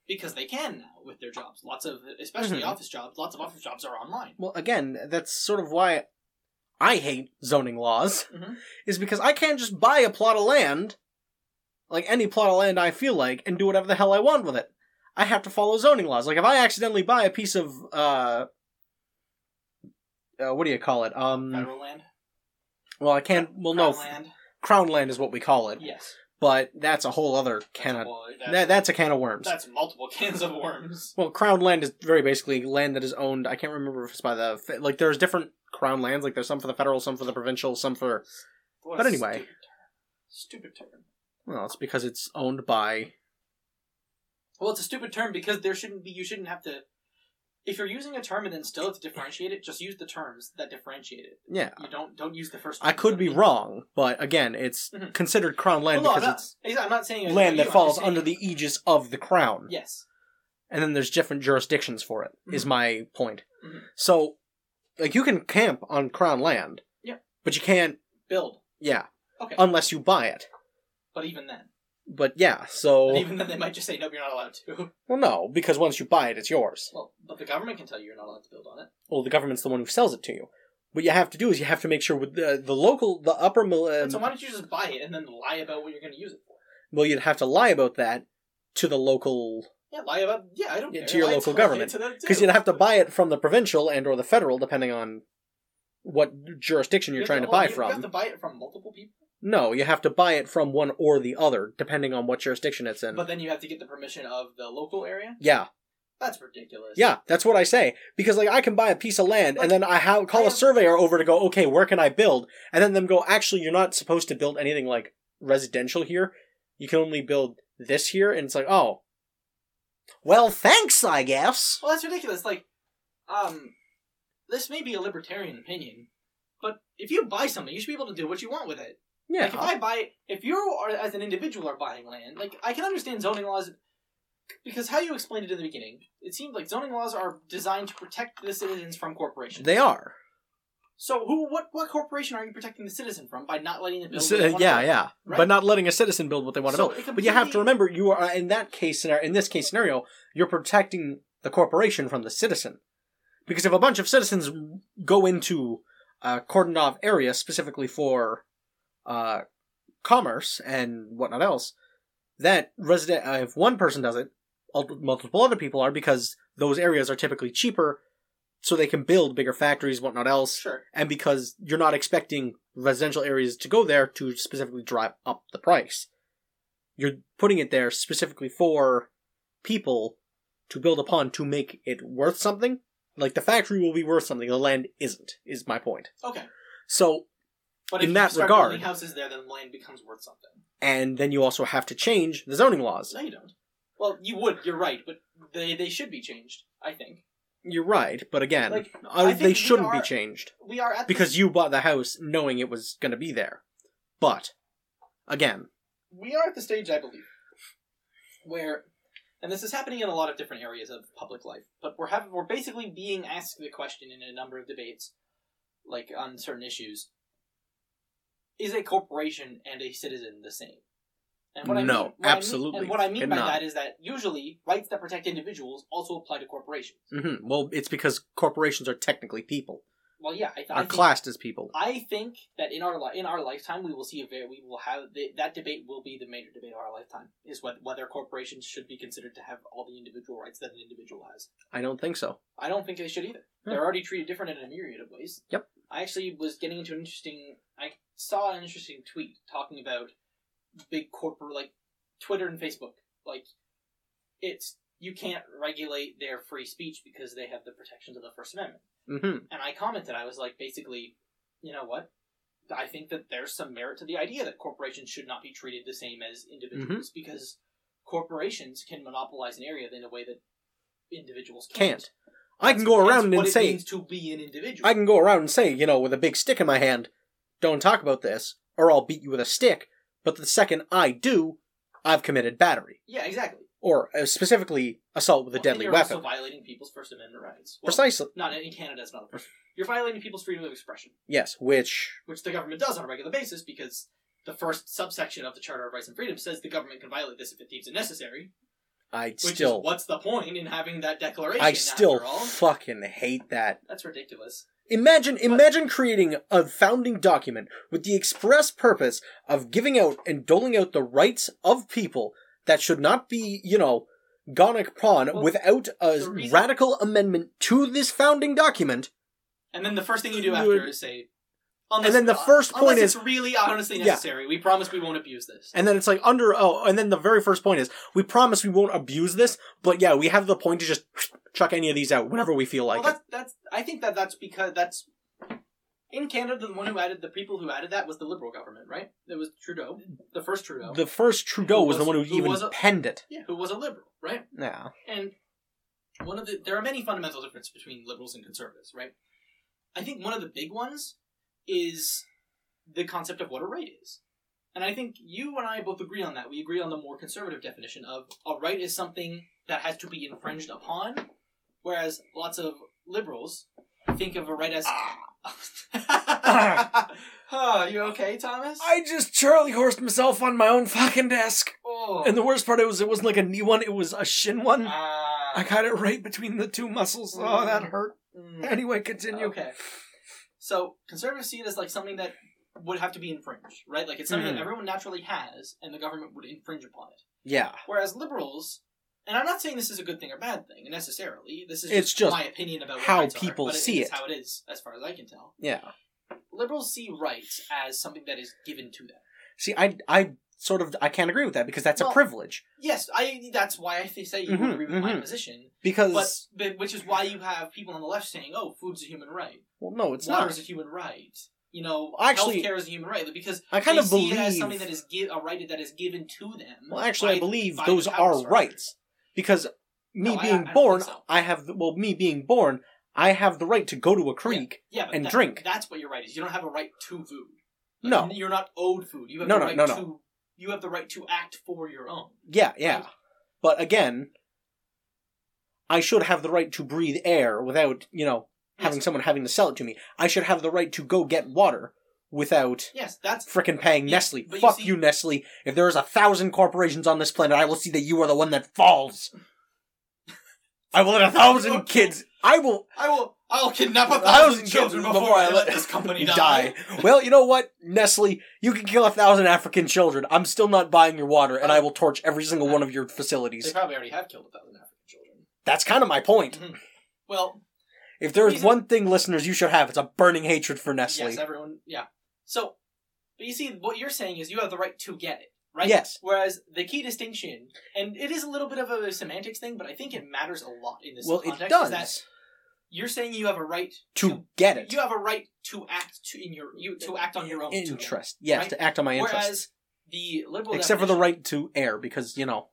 because they can now with their jobs. Lots of, especially Mhm. office jobs. Lots of office jobs are online. Well, again, that's sort of why I hate zoning laws, Mhm. is because I can't just buy a plot of land, like any plot of land I feel like, and do whatever the hell I want with it. I have to follow zoning laws. Like if I accidentally buy a piece of uh, uh what do you call it? Um, Federal land. well, I can't. Well, no, Crown land. crown land is what we call it, Yes. But that's a whole other can of that's, that, that's a can of worms. that's multiple *laughs* cans of worms. Well, crown land is very basically land that is owned. I can't remember if it's by the like. There's different crown lands. Like there's some for the federal, some for the provincial, some for. What But anyway. Stupid term. Stupid term. Well, it's because it's owned by. Well, it's a stupid term because there shouldn't be. You shouldn't have to. If you're using a term and then still have to differentiate it, just use the terms that differentiate it. Yeah, You don't don't use the first. I could be wrong, but again, it's Mhm. considered crown land Well, no, I'm because not, it's I'm not saying land that I'm falls saying- under the aegis of the crown. Yes. and then there's different jurisdictions for it. Is Mhm. my point. Mhm. So, like, you can camp on crown land. Yeah. But you can't. Build. Yeah. Okay. Unless you buy it. But even then, But yeah, so but even then, they might just say no, you're not allowed to. *laughs* well, no, because once you buy it, it's yours. Well, but the government can tell you you're not allowed to build on it. Well, the government's the one who sells it to you. What you have to do is you have to make sure with the the local, the upper. mil- Um, so why don't you just buy it and then lie about what you're going to use it for? well, you'd have to lie about that to the local Yeah, lie about. Yeah, I don't Yeah, care. to your Lie local lie government. to them, because you'd have to buy it from the provincial and or the federal, depending on what jurisdiction You you're have trying to oh, buy you- from. You have to buy it from multiple people, No, you have to buy it from one or the other, depending on what jurisdiction it's in. but then you have to get the permission of the local area. yeah, That's ridiculous. yeah, that's what I say. Because like I can buy a piece of land Like, and then I have call I a have- surveyor over to go, okay, where can I build? And then them go, actually, you're not supposed to build anything like residential here. You can only build this here, and it's like, oh, well, thanks, I guess. Well, that's ridiculous. Like, um, this may be a libertarian opinion, but if you buy something, you should be able to do what you want with it. Yeah, Like, if I buy, if you are as an individual are buying land, like I can understand zoning laws, because how you explained it in the beginning, it seemed like zoning laws are designed to protect the citizens from corporations. they are. So who, what, what corporation are you protecting the citizen from by not letting them build? So, what they wanna yeah, build? yeah, Right? but not letting a citizen build what they want to build. it But you have to remember, you are in that case scenario. In this case scenario, you're protecting the corporation from the citizen, because if a bunch of citizens go into a cordoned off area specifically for uh, commerce and whatnot else, that resident uh, if one person does it, multiple other people are because those areas are typically cheaper, so they can build bigger factories, whatnot else Sure. and because you're not expecting residential areas to go there to specifically drive up the price. You're putting it there specifically for people to build upon to make it worth something. Like the factory will be worth something, the land isn't, is my point. Okay. So, But In if that regard- houses there, then land becomes worth something. and then you also have to change the zoning laws. No, you don't. Well, you would. You're right, but they they should be changed. I think You're right, but again, Like, uh, they shouldn't be changed we are at because this, you bought the house knowing it was going to be there. But again, we are at the stage, I believe, where, and this is happening in a lot of different areas of public life, but we're having we're basically being asked the question in a number of debates, like on certain issues. Is a corporation and a citizen the same? And No, what I mean, what I mean- absolutely and what I mean by that is that usually rights that protect individuals also apply to corporations. hmm well, it's because corporations are technically people, Well, yeah, I, th- I are think classed as people. I think that in our li- in our lifetime we will see a very we will have the, that debate will be the major debate of our lifetime is what, whether corporations should be considered to have all the individual rights that an individual has. I don't think so. I don't think they should either. Hmm. They're already treated different in a myriad of ways. Yep. I actually was getting into an interesting. I saw an interesting tweet talking about big corporate like Twitter and Facebook. Like it's you can't regulate their free speech because they have the protections of the First Amendment. hmm And I commented, I was like, basically, you know what? I think that there's some merit to the idea that corporations should not be treated the same as individuals Mm-hmm. because corporations can monopolize an area in a way that individuals can't. Can't. I can go around and say, to be an individual. I can go around and say, you know, with a big stick in my hand, don't talk about this, or I'll beat you with a stick. But the second I do, I've committed battery, yeah, exactly. or uh, specifically assault with a Well, deadly you're weapon. also violating people's First Amendment rights. Well, Precisely. Not in Canada, it's not a first. You're violating people's freedom of expression, Yes, which which the government does on a regular basis because the first subsection of the Charter of Rights and Freedoms says the government can violate this if it deems it necessary. I Which still, is what's the point in having that declaration? I still fucking hate that. That's ridiculous. Imagine, imagine creating a founding document with the express purpose of giving out and doling out the rights of people that should not be, you know, Gonic Prawn Well, without a reason- radical amendment to this founding document. And then the first thing you do after would- is say, And then the first point it's is- really honestly Yeah. necessary. We promise we won't abuse this. And then it's like under oh, and then the very first point is we promise we won't abuse this, but yeah, we have the point to just chuck any of these out whenever we feel like well, it. that's that's. I think that that's because that's in Canada. The one who added the people who added that was the Liberal government, right? It was Trudeau, the first Trudeau. The first Trudeau Who was, the one who, who even was a- penned it. yeah, who was a Liberal, right? Yeah. And one of the there are many fundamental differences between liberals and conservatives, right? I think one of the big ones is the concept of what a right is. And I think you and I both agree on that. We agree on the more conservative definition of a right is something that has to be infringed upon, whereas lots of liberals think of a right as. *laughs* oh, you okay, Thomas? I just Charlie horsed myself on my own fucking desk. oh. And the worst part it was it wasn't like a knee one, it was a shin one. Ah. I got it right between the two muscles. Oh, that hurt. Mm. Anyway, continue. Okay. So conservatives see it as like something that would have to be infringed, right? Like it's something Mhm. that everyone naturally has, and the government would infringe upon it. Yeah. Whereas liberals, and I'm not saying this is a good thing or bad thing necessarily. This is It's just, just my opinion about how are, people but see it's it. How it is, as far as I can tell. Yeah. Liberals see rights as something that is given to them. See, I I sort of I can't agree with that because that's Well, a privilege. Yes, I. That's why I say you Mhm, agree with my mhm. position, Because but, but which is why you have people on the left saying, "Oh, food's a human right." well, no, it's water not. is a human right. You know, Actually- healthcare is a human right because I kind of see believe. it as something that is gi- a right that is given to them. well, actually, by- I believe those are structure. rights because me No, I- I being born, so. I have well, me being born, I have the right to go to a creek. Yeah, but and that- drink. That's what your right is. You don't have a right to food. No. you're not owed food. You have No, the no, right no, to. no. You have the right to act for your own. Yeah, yeah. Right? But again, I should have the right to breathe air without, you know, having Yes. someone having to sell it to me. I should have the right to go get water without Yes, that's frickin' paying Yeah, Nestle. but you Fuck see- you, Nestle. If there is a thousand corporations on this planet, I will see that you are the one that falls. *laughs* I will let a thousand kids. I will. I will. I will kidnap a a thousand children before, I let this company *laughs* die. Well, you know what, Nestle, you can kill a thousand African children. I'm still not buying your water, and I will torch every single one of your facilities. They probably already have killed a thousand African children. That's kind of my point. Mm-hmm. Well, If there is one thing, listeners, you should have, it's a burning hatred for Nestle. yes, everyone. Yeah. So, but you see, what you're saying is you have the right to get it, right? Yes. Whereas the key distinction, and it is a little bit of a semantics thing, but I think it matters a lot in this well, it does Is that you're saying you have a right to get it. You have a right to act to in your you to act on your own to interest. Yes, right? to act on my interest. Whereas the liberal Except for the right to air, because, you know,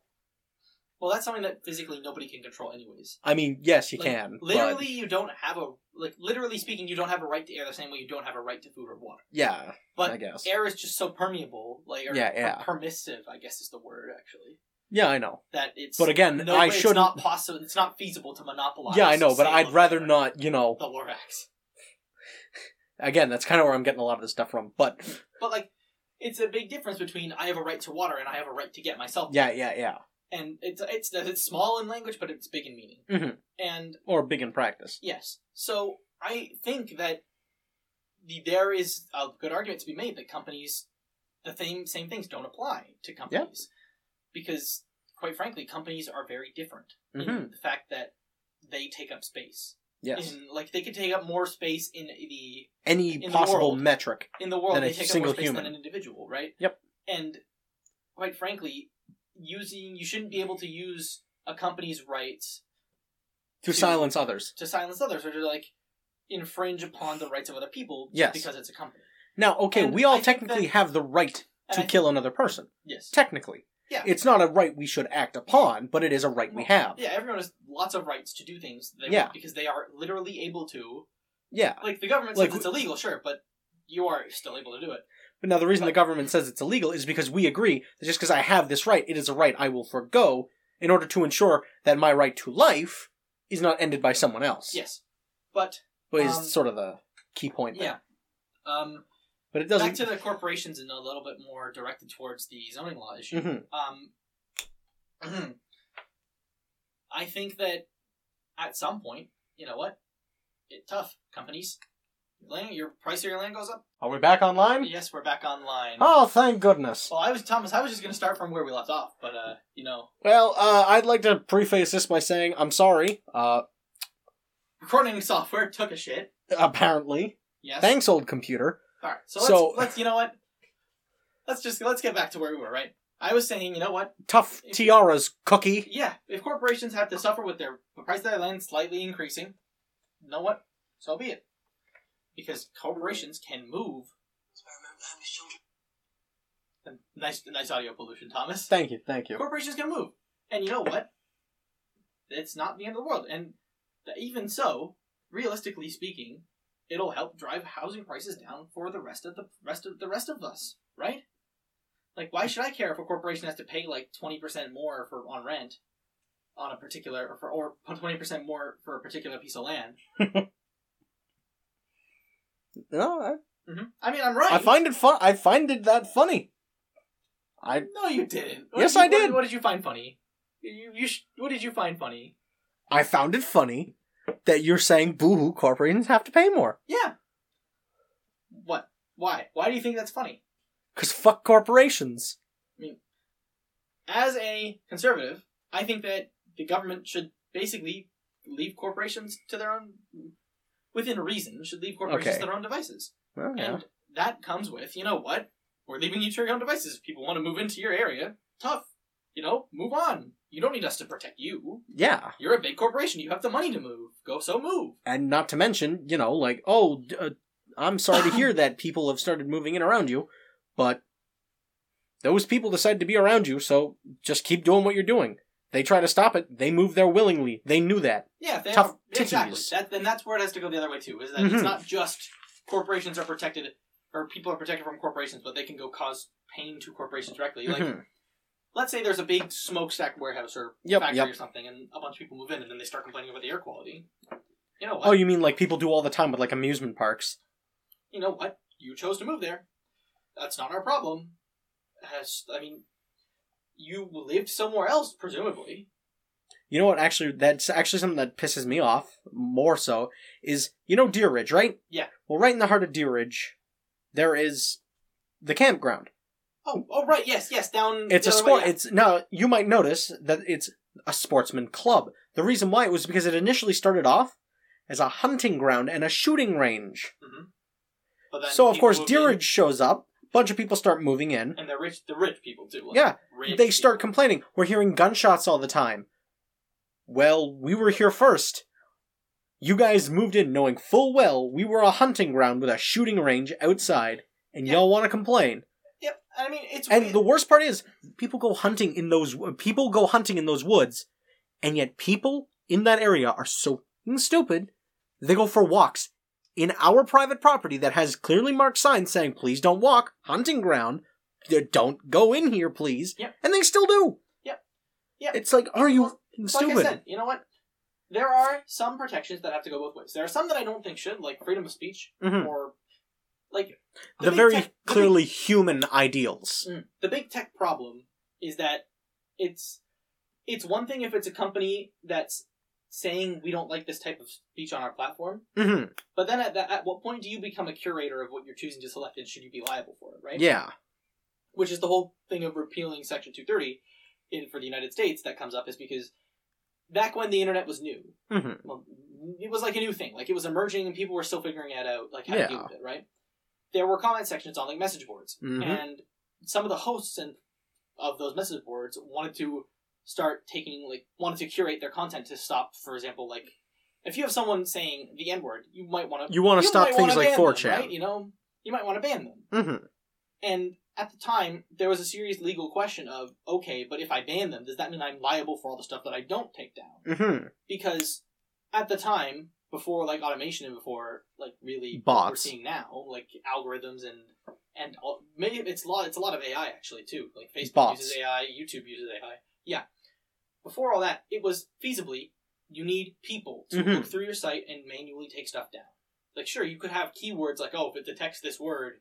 well, that's something that physically nobody can control, anyways. I mean, yes, you Like, can. Literally, But you don't have a like. Literally speaking, you don't have a right to air the same way you don't have a right to food or water. yeah, But I guess. air is just so permeable, like or Yeah, yeah. permissive. I guess is the word actually. Yeah, I know. That it's But again, no, I shouldn't- possible. It's not feasible to monopolize. Yeah, I know, but I'd rather not, you know. the Lorax. Again, that's kind of where I'm getting a lot of this stuff from. But, But like, it's a big difference between I have a right to water and I have a right to get myself. yeah, yeah, yeah. and it's it's it's small in language, but it's big in meaning. Mhm. And Or big in practice. yes, so I think that the, there is a good argument to be made that companies, the same same things don't apply to companies, because quite frankly, companies are very different in Mhm. the fact that they take up space. Yes. In, like they could take up more space in the Any in the possible world. metric. in the world Than a they take up single more space human. than an individual, right? Yep. And quite frankly, using you shouldn't be able to use a company's rights To To- silence others. to silence others or to like infringe upon the rights of other people Yes. because it's a company. Now, okay, And we all technically that- have the right to kill another person. Yes. Technically. Yeah. It's not a right we should act upon, but it is a right we have. Yeah, everyone has lots of rights to do things they Yeah. want because they are literally able to. Yeah. Like the government Like- says it's illegal, sure, but you are still able to do it. But now the reason But- the government says it's illegal is because we agree that just because I have this right, it is a right I will forego in order to ensure that my right to life is not ended by someone else. Yes, but But is Um, sort of the key point there. yeah. Um, But it back doesn't. to the corporations and a little bit more directed towards the zoning law issue. Mhm. Um, *clears throat* I think that at some point, you know what? It tough companies. Land, your price of your land goes up. Are we back online? Yes, we're back online. Oh, thank goodness. Well, I was Thomas. I was just going to start from where we left off, but uh, you know, Well, uh, I'd like to preface this by saying I'm sorry. Uh, recording software took a shit. apparently, Yes. thanks, old computer. All right. So let's let's you know what? Let's just let's get back to where we were. Right. I was saying, you know what? Tough tiaras, cookie. Yeah, if corporations have to suffer with their the price of their land slightly increasing, you know what? So be it. Because corporations can move. Nice, nice audio pollution, Thomas. Thank you, thank you. Corporations can move, and you know what? It's not the end of the world. And even so, realistically speaking, it'll help drive housing prices down for the rest of the rest of the rest of us, right? Like, why should I care if a corporation has to pay like twenty percent more for on rent on a particular or for or twenty percent more for a particular piece of land? *laughs* No, I, hmm I mean, I'm right. I find it fun. I find it that funny. I no, you didn't. What Yes, did you- I did. What, what did you find funny? You, you sh- what did you find funny? I found it funny that you're saying boohoo corporations have to pay more. Yeah. What? Why? Why do you think that's funny? Cause fuck corporations. I mean, as a conservative, I think that the government should basically leave corporations to their own, within reason, should leave corporations Okay. to their own devices. Well, yeah. And that comes with, you know what? We're leaving you to your own devices. If people want to move into your area, tough. You know, move on. You don't need us to protect you. yeah. You're a big corporation. You have the money to move. Go so move. And not to mention, you know, like, oh, uh, I'm sorry to hear *laughs* that people have started moving in around you, but those people decide to be around you, so just keep doing what you're doing. They try to stop it, they move there willingly. They knew that. Yeah, they Tough have, exactly. That, then that's where it has to go the other way too. Is that Mhm. it's not just corporations are protected or people are protected from corporations, but they can go cause pain to corporations directly. Like, Mhm. Let's say there's a big smokestack warehouse or Yep, factory yep. or something, and a bunch of people move in, and then they start complaining about the air quality. You know oh, what? Oh, you mean like people do all the time with like amusement parks? you know what? You chose to move there. That's not our problem. Has I mean, you lived somewhere else, presumably. You know what? Actually, that's actually something that pisses me off more so is you know Deer Ridge, right? Yeah. Well, right in the heart of Deer Ridge, there is the campground. Oh, oh right, yes, yes, down. It's the a way, sport. yeah. It's now you might notice that it's a sportsman club. The reason why it was because it initially started off as a hunting ground and a shooting range. Mm-hmm. But then So of course moved Deer in, shows up. Bunch of people start moving in. and the rich, the rich people do. like, Yeah, they start people. complaining. We're hearing gunshots all the time. Well, we were here first. You guys moved in knowing full well we were a hunting ground with a shooting range outside, and Yeah. y'all want to complain. I mean it's And weird. the worst part is, people go hunting in those people go hunting in those woods, and yet people in that area are so stupid. They go for walks in our private property that has clearly marked signs saying "Please don't walk, hunting ground. Don't go in here, please." Yep. And they still do. Yep. Yep. It's like, are you Well, f***ing like stupid? I said, you know what? There are some protections that have to go both ways. There are some that I don't think should, like freedom of speech, Mhm. or like The, big very tech- the clearly human ideals. mm, the big tech problem is that it's it's one thing if it's a company that's saying we don't like this type of speech on our platform, hmm but then at that at what point do you become a curator of what you're choosing to select, and should you be liable for it, right? Yeah. which is the whole thing of repealing Section 230 in, for the United States that comes up is because back when the internet was new, hmm well, it was like a new thing, like it was emerging and people were still figuring it out, like how Yeah. to deal with it, right? There were comment sections on like message boards, Mhm. and some of the hosts and of those message boards wanted to start taking like wanted to curate their content to stop, for example, like if you have someone saying the N word, you might want to You want to stop things like 4chan. right? You know, you might want to ban them. hmm And at the time, there was a serious legal question of, okay, but if I ban them, does that mean I'm liable for all the stuff that I don't take down? hmm Because at the time, before like automation and before like really what we're seeing now, like algorithms and and all, maybe it's a lot. It's a lot of AI actually too. Like Facebook Bots. uses AI, YouTube uses AI. Yeah. Before all that, it was feasibly you need people to Mhm. look through your site and manually take stuff down. Like sure, you could have keywords like, oh, if it detects this word,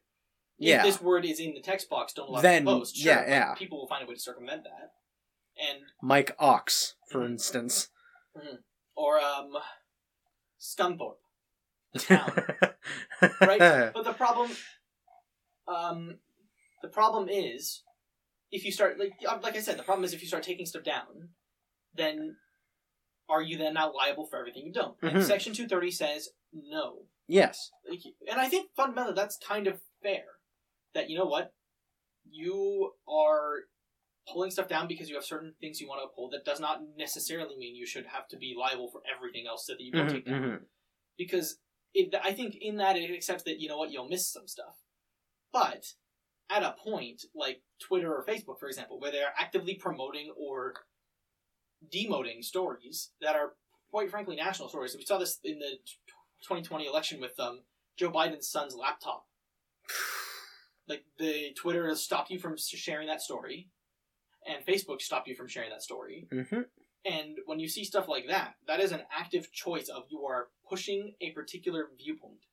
Yeah. if this word is in the text box, don't allow Then, it to post. Sure, yeah, yeah. People will find a way to circumvent that. And Mike Ox, for Mhm. instance. or um, Scunthorpe. *laughs* town. Right? But the problem, um, the problem is, if you start like uh, like I said, the problem is if you start taking stuff down, then are you then now liable for everything you don't? And Mhm. Section two thirty says no. yes. Like, and I think fundamentally that's kind of fair. That you know what, you are pulling stuff down because you have certain things you want to uphold. That does not necessarily mean you should have to be liable for everything else that you don't Mhm, take down mhm. because it, I think in that it accepts that you know what you'll miss some stuff, but at a point like Twitter or Facebook, for example, where they are actively promoting or demoting stories that are quite frankly national stories. We saw this in the 2020 election with um, Joe Biden's son's laptop. *sighs* Like the Twitter has stopped you from sharing that story, and Facebook stopped you from sharing that story. Mhm. And when you see stuff like that, that is an active choice of you are pushing a particular viewpoint.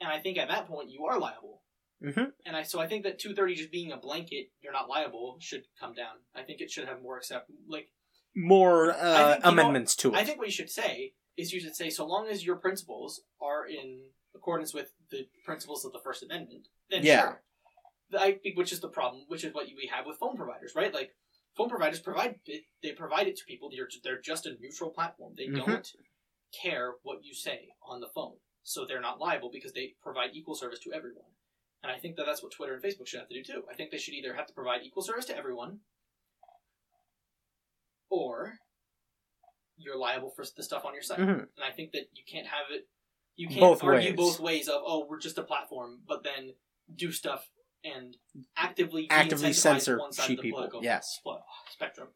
And I think at that point you are liable. Mhm. And I so I think that 230 just being a blanket, you're not liable, should come down. I think it should have more accept like More uh, think, you know, amendments to it. I think what you should say is you should say so long as your principles are in accordance with the principles of the First Amendment, then Yeah. sure. I think which is the problem, which is what we have with phone providers, right? Like phone providers provide it, they provide it to people. They're they're just a neutral platform. They Mhm. don't care what you say on the phone, so they're not liable because they provide equal service to everyone. And I think that that's what Twitter and Facebook should have to do too. I think they should either have to provide equal service to everyone, or you're liable for the stuff on your site. Mhm. And I think that you can't have it. You can't Both argue ways. both ways of oh we're just a platform, but then do stuff and actively Actively censor one side sheep of the people, yes. spectrum.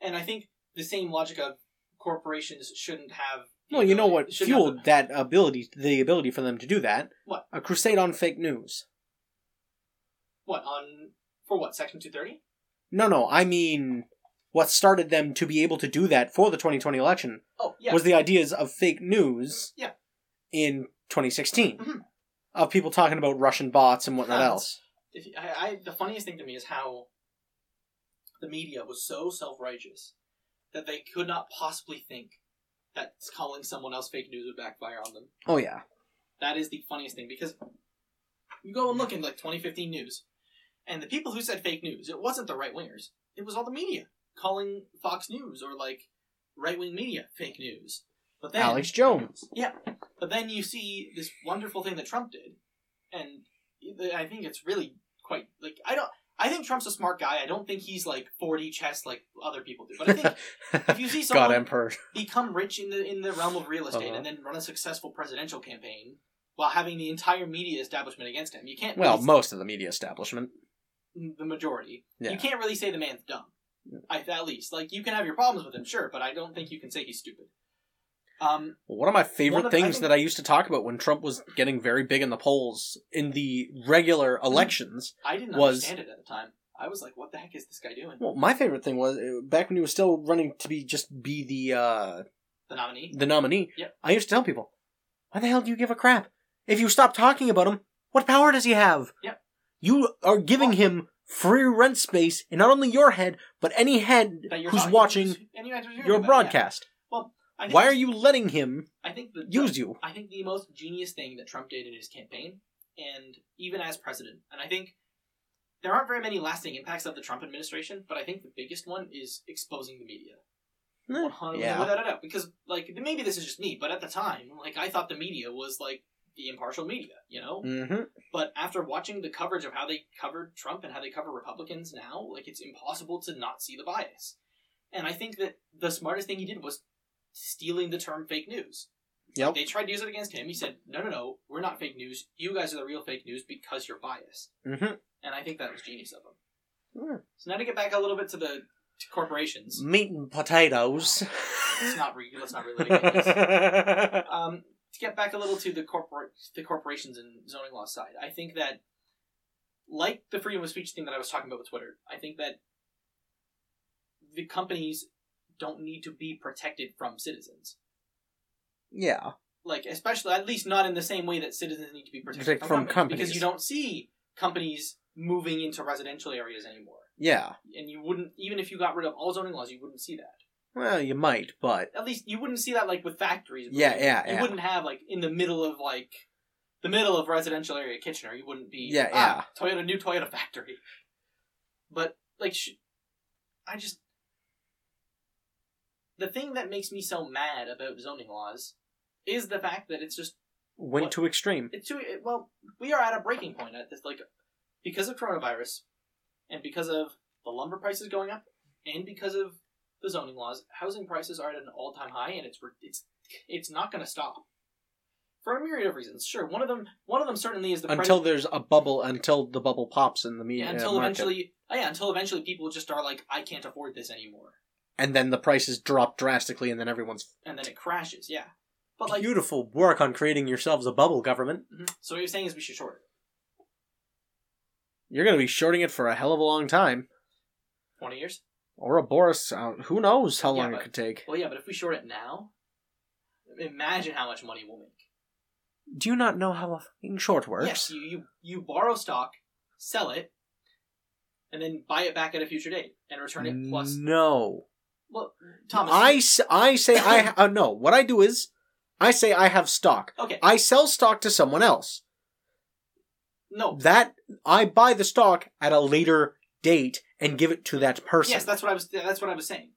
And I think the same logic of corporations shouldn't have. Well, you know what shouldn't have fueled that ability, the ability for them to do that? What? A crusade on fake news. what on for what section two thirty? No, no, I mean, what started them to be able to do that for the 2020 election Oh yeah, was the ideas of fake news Yeah. in 2016. Mhm. Of people talking about Russian bots and whatnot else. if I, I the funniest thing to me is how the media was so self righteous that they could not possibly think that calling someone else fake news would backfire on them. Oh, yeah. That is the funniest thing because you go and look in like 2015 news, and the people who said fake news, it wasn't the right wingers. It was all the media calling Fox News or like right wing media fake news. But then Alex Jones. Yeah, but then you see this wonderful thing that Trump did, and I think it's really quite like I don't. I think Trump's a smart guy. I don't think he's like 4D chess like other people do. But I think if you see *laughs* God someone Emperor. become rich in the in the realm of real estate Uh-huh. and then run a successful presidential campaign while having the entire media establishment against him, you can't. Well, really most of the media establishment. the majority. Yeah. You can't really say the man's dumb. I, at least, like you can have your problems with him, sure, but I don't think you can say he's stupid. Um, One of my favorite of- I things think- that I used to talk about when Trump was getting very big in the polls in the regular Mm-hmm. elections. I didn't Was- understand it at the time. I was like, "What the heck is this guy doing?" Well, my favorite thing was uh, back when he was still running to be just be the uh, The nominee. the nominee. Yep. I used to tell people, "Why the hell do you give a crap? If you stop talking about him, what power does he have? Yep. You are giving him free rent space in not only your head but any head who's watching and you guys are hearing your broadcast. Why are you letting him I think the use you? I think the most genius thing that Trump did in his campaign, and even as president, and I think there aren't very many lasting impacts of the Trump administration, but I think the biggest one is exposing the media. Uh, yeah. Without a doubt. Because, like, maybe this is just me, but at the time, like, I thought the media was, like, the impartial media, you know? Mm-hmm. But after watching the coverage of how they covered Trump and how they cover Republicans now, like, it's impossible to not see the bias. And I think that the smartest thing he did was stealing the term fake news. Yep. They tried to use it against him. He said, no, no, no, we're not fake news. You guys are the real fake news because you're biased. Mm-hmm. And I think that was genius of him. Hmm. So now to get back a little bit to the to corporations. Meat and potatoes. Let's not re- let's not this. *laughs* Um, to get back a little to the corporate the corporations and zoning law side, I think that like the freedom of speech thing that I was talking about with Twitter, I think that the companies don't need to be protected from citizens. yeah. Like especially at least not in the same way that citizens need to be protected Protect from, from companies, companies. because you don't see companies moving into residential areas anymore. Yeah. And you wouldn't even if you got rid of all zoning laws, you wouldn't see that. Well, you might, but At least you wouldn't see that like with factories. Yeah, moving. yeah, You yeah. wouldn't have like in the middle of like the middle of residential area Kitchener. You wouldn't be. Yeah, ah, Toyota new Toyota factory. But like, sh- I just the thing that makes me so mad about zoning laws is the fact that it's just went What? too extreme. it's too it, well. We are at a breaking point at this, like because of coronavirus, and because of the lumber prices going up, and because of the zoning laws, housing prices are at an all-time high, and it's it's it's not going to stop for a myriad of reasons. Sure, one of them one of them certainly is the Until there's a bubble, until the bubble pops in the media, yeah, uh, until market. eventually, oh yeah, until eventually people just are like, I can't afford this anymore, and then the prices drop drastically, and then everyone's and then it crashes. Yeah, but like, beautiful work on creating yourselves a bubble government. Mhm. so what you're saying is we should short it You're going to be shorting it for a hell of a long time, twenty years. or a Boris. Uh, who knows how Yeah, long but- it could take? Well, yeah, but if we short it now, imagine how much money we'll make. Do you not know how a fucking short works? Yes, you, you you borrow stock, sell it, and then buy it back at a future date and return it plus. No. Well, Thomas, I, I say I *laughs* uh, no. What I do is I say I have stock. okay, I sell stock to someone else. no, That I buy the stock at a later date and give it to that person. yes, that's what I was. That's what I was saying.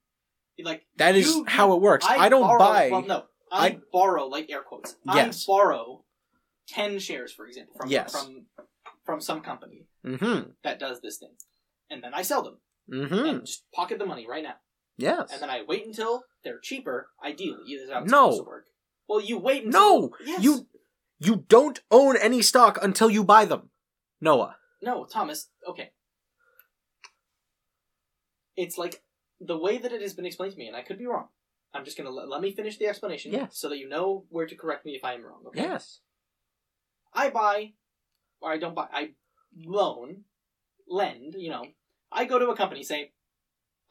Like that is you- how it works. I, don't borrow, buy. Well, no, I, I- borrow like air quotes. Yes. I borrow ten shares, for example, from Yes. from from some company Mm-hmm. that does this thing, and then I sell them Mm-hmm. and just pocket the money right now. Yes. and then I wait until they're cheaper. Ideally, is how it's No. supposed to work. Well, you wait until No, Yes. you you don't own any stock until you buy them. Noah. no, Thomas. Okay, it's like the way that it has been explained to me, and I could be wrong. I'm just gonna let, let me finish the explanation, Yes. so that you know where to correct me if I am wrong. Okay? Yes. I buy, or I don't buy. I loan, lend. You know, I go to a company, say,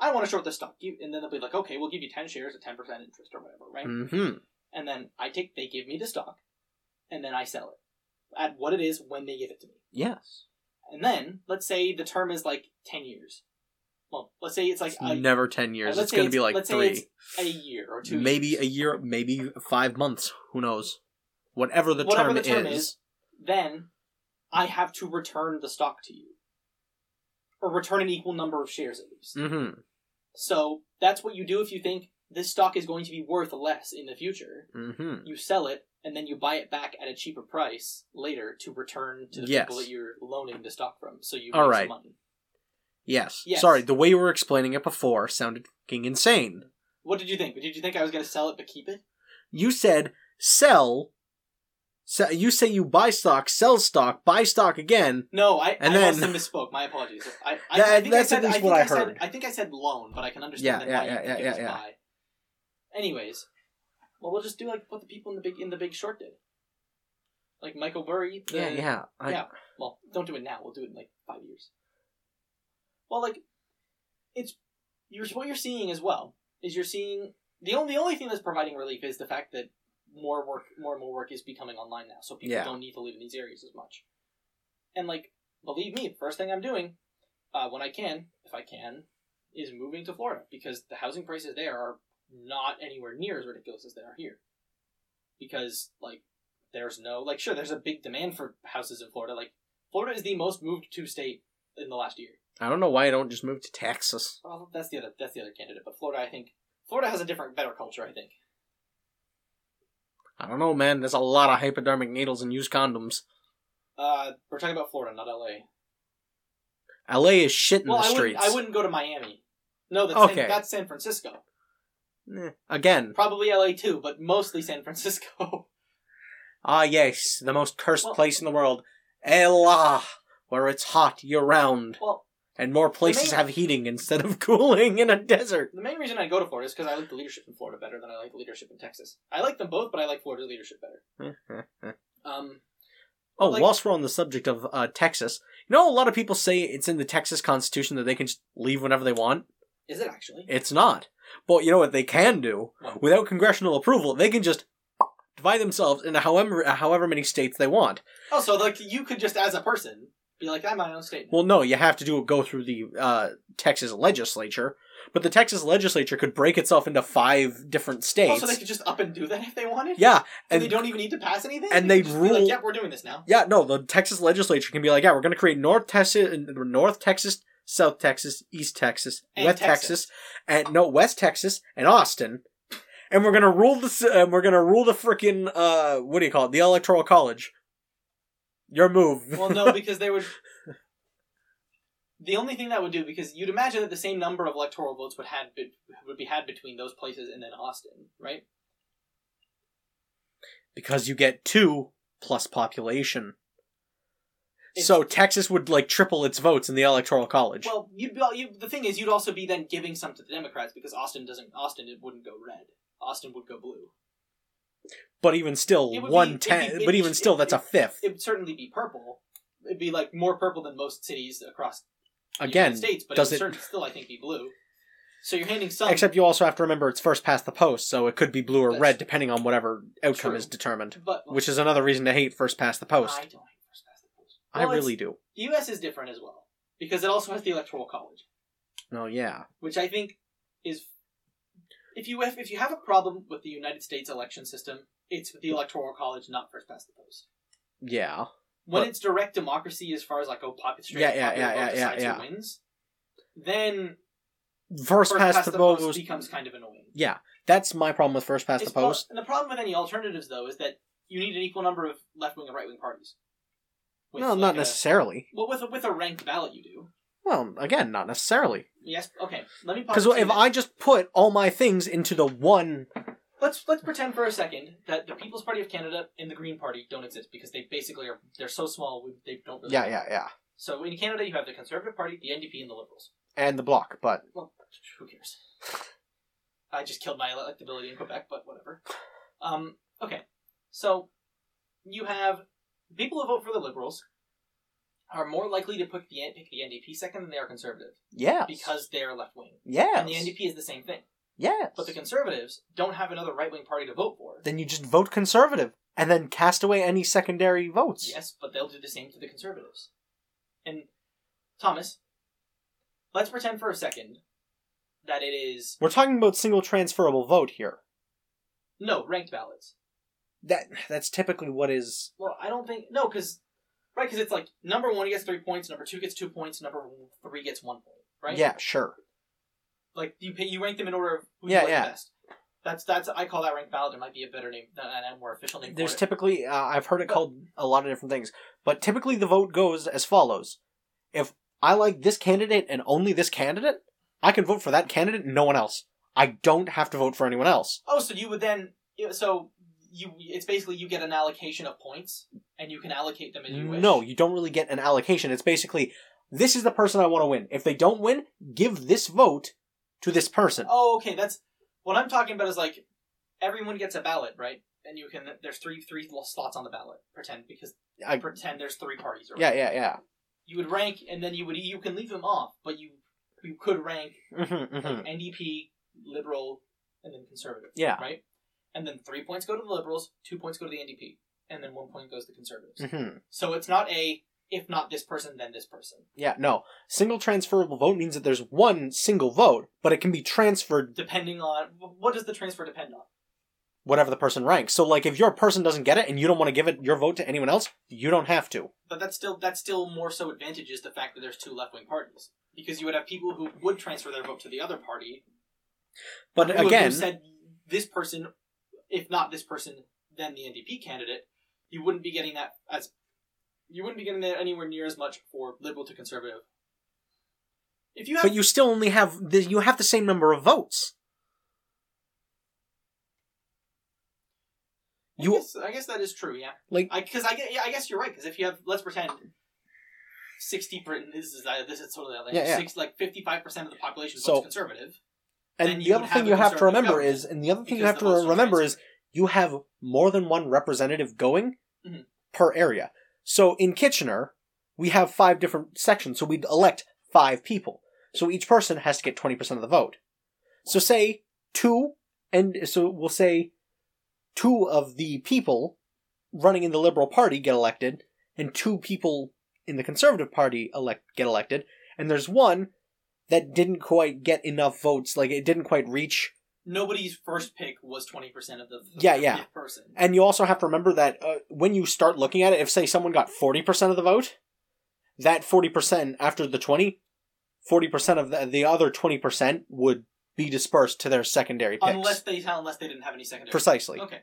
I want to short this stock, and then they'll be like, okay, we'll give you ten shares at ten percent interest or whatever, right? Mm-hmm. and then I take they give me the stock, and then I sell it at what it is when they give it to me. Yes. And then let's say the term is like ten years. Well, let's say it's like It's a, never ten years. It's going to be like three, it's a year or two. maybe years. a year, maybe five months. Who knows? Whatever the Whatever term, the term is. is. Then I have to return the stock to you, or return an equal number of shares at least. Mm-hmm. So that's what you do if you think this stock is going to be worth less in the future. Mm-hmm. You sell it and then you buy it back at a cheaper price later to return to the Yes. people that you're loaning the stock from. So you All right. some money. Yes. Yes. Sorry, the way you were explaining it before sounded fucking insane. What did you think? Did you think I was going to sell it but keep it? You said sell. So you say you buy stock, sell stock, buy stock again. No, I, And I then- must have misspoke. My apologies. I, I, That- I think that's I at said, least I what I said, heard. I think I said loan, but I can understand Yeah, why yeah, yeah, yeah, yeah. buy. Anyways, well, we'll just do like what the people in the big in the Big Short did, like Michael Burry. the- Yeah, yeah. I, yeah. Well, don't do it now. We'll do it in like five years. Well, like it's you're what you're seeing as well is you're seeing the only the only thing that's providing relief is the fact that more work more and more work is becoming online now, so people Yeah. don't need to live in these areas as much. And like, believe me, first thing I'm doing uh, when I can, if I can, is moving to Florida because the housing prices there are not anywhere near as ridiculous as they are here. Because like, there's no like, sure, there's a big demand for houses in Florida. Like, Florida is the most moved to state in the last year. I don't know why I don't just move to Texas. Well, that's the other that's the other candidate, but Florida, I think Florida has a different, better culture. I think. I don't know, man. There's a lot of hypodermic needles and used condoms. Uh, we're talking about Florida, not L.A. LA is shit in well, the I wouldn't, streets. I wouldn't go to Miami. No, that's Okay. San, that's San Francisco. Eh, Again, Probably L.A. too, but mostly San Francisco. *laughs* ah yes, the most cursed Well- place in the world, Ella, where it's hot year round, well, and more places main- have heating instead of *laughs* cooling in a desert. the main reason I go to Florida is because I like the leadership in Florida better than I like the leadership in Texas. I like them both, but I like Florida's leadership better. *laughs* Um, oh, Like- whilst we're on the subject of uh, Texas, you know, a lot of people say it's in the Texas Constitution that they can just leave whenever they want. is it actually? It's not. But you know what they can do? Without congressional approval, they can just divide themselves into however however many states they want. Oh, so like you could just, as a person, be like, I'm my own state. Well, no, you have to do it go through the uh, Texas legislature, But the Texas legislature could break itself into five different states. Also, they could just up and do that if they wanted. yeah, and, and they don't even need to pass anything. and They be like, rule- "Yep, we're doing this now." yeah, no, the Texas legislature can be like, yeah, we're going to create North Texas, North Texas, South Texas, East Texas, And West Texas. Texas, and no West Texas and Austin, and we're going to rule the and we're going to rule the freaking uh, what do you call it, the electoral college. Your move. Well, no, *laughs* because they would. The only thing that would do, because you'd imagine that the same number of electoral votes would had be, would be had between those places and then Austin, right? because you get two plus population. It's- so Texas would like triple its votes in the electoral college. Well, you'd be, you, the thing is, you'd also be then giving some to the Democrats because Austin doesn't. Austin it wouldn't go red. Austin would go blue. But even still, It one ten. But even still, that's a fifth. It would certainly be purple. It'd be like more purple than most cities across the Again, United States, but does it it- would certainly still, I think, be blue. So you're handing some. Except you also have to remember it's first past the post, so it could be blue or That's- red depending on whatever outcome True. is determined. but Which is another reason to hate first past the post. I don't hate first past the post. I Well, really do. The U.S. is different as well because it also has the electoral college, Oh yeah, which I think is if you if, if you have a problem with the United States election system, it's with the electoral college, not first past the post. yeah. When But- it's direct democracy, as far as like oh, pop, straight Yeah, yeah, popular yeah, yeah, yeah, yeah. wins, then First, first past, past the, the post. post becomes kind of annoying. Yeah, that's my problem with first past It's the post. pro- and the problem with any alternatives, though, is that you need an equal number of left wing and right wing parties. With, no, like, not a- necessarily. Well, with a, with a ranked ballot, you do. Well, again, not necessarily. Yes. Okay. Let me. Because if I just put all my things into the one, let's let's pretend for a second that the People's Party of Canada and the Green Party don't exist because they basically are they're so small we- they don't. Really yeah, yeah, yeah, So in Canada, you have the Conservative Party, the NDP, and the Liberals. and the Bloc, but Well, who cares? I just killed my electability in Quebec, but whatever. Um, okay, so you have people who vote for the Liberals are more likely to pick the pick the NDP second than they are Conservative yes, because they are left wing, yes, and the NDP is the same thing. yes. But the Conservatives don't have another right wing party to vote for. then you just vote conservative and then cast away any secondary votes. Yes, but they'll do the same to the Conservatives. And Thomas, let's pretend for a second that it is We're talking about single transferable vote here. no ranked ballots. That that's typically what is. Well, I don't think no, because right, because it's like number one gets three points, number two gets two points, number three gets one point, right? Yeah, sure. Like you pay, you rank them in order of who Yeah, you like yeah. best. That's that's I call that ranked ballot. There might be a better name, a more official name. There's typically uh, I've heard it But- called a lot of different things, but typically the vote goes as follows: If I like this candidate and only this candidate, I can vote for that candidate and no one else. I don't have to vote for anyone else. Oh, so you would then so you it's basically you get an allocation of points and you can allocate them as you wish. No, you don't really get an allocation. It's basically this is the person I want to win. If they don't win, give this vote to this person. Oh, okay. That's what I'm talking about. Is like everyone gets a ballot, right? And you can there's three three slots on the ballot. Pretend because I, pretend there's three parties. Or yeah, yeah, yeah. You would rank, and then you would you can leave them off, but you you could rank hmm like NDP, Liberal, and then Conservative. Yeah. Right. And then three points go to the Liberals, two points go to the NDP, and then one point goes to the Conservatives. hmm So it's not a if not this person, then this person. Yeah, no. Single transferable vote means that there's one single vote, but it can be transferred Depending on what does the transfer depend on? whatever the person ranks. So, like, if your person doesn't get it and you don't want to give it your vote to anyone else, you don't have to. But that's still that still more so advantages the fact that there's two left wing parties because you would have people who would transfer their vote to the other party. But again, said this person, if not this person, then the NDP candidate. You wouldn't be getting that as you wouldn't be getting that anywhere near as much for liberal to conservative. If you have, but you still only have the, you have the same number of votes. I You guess, I guess that is true. Yeah, like I because I get yeah I guess you're right because if you have let's pretend. Sixty percent. This is uh, this is totally like Yeah, yeah. six like fifty five percent of the population votes So- conservative. And the other thing you have to remember government is and the other thing you have to remember is you have more than one representative going Mhm. per area. So in Kitchener, we have five different sections, so we'd elect five people. So each person has to get 20% of the vote. So say two, and so we'll say two of the people running in the Liberal Party get elected, and two people in the Conservative Party elect get elected, and there's one that didn't quite get enough votes. Like it didn't quite reach. Nobody's first pick was twenty percent of the, Yeah, yeah. person. And you also have to remember that uh, when you start looking at it, if say someone got forty percent of the vote, that forty percent after the 20, 40 percent of the, the other twenty percent would be dispersed to their secondary picks. Unless they unless they didn't have any secondary. Precisely. Okay.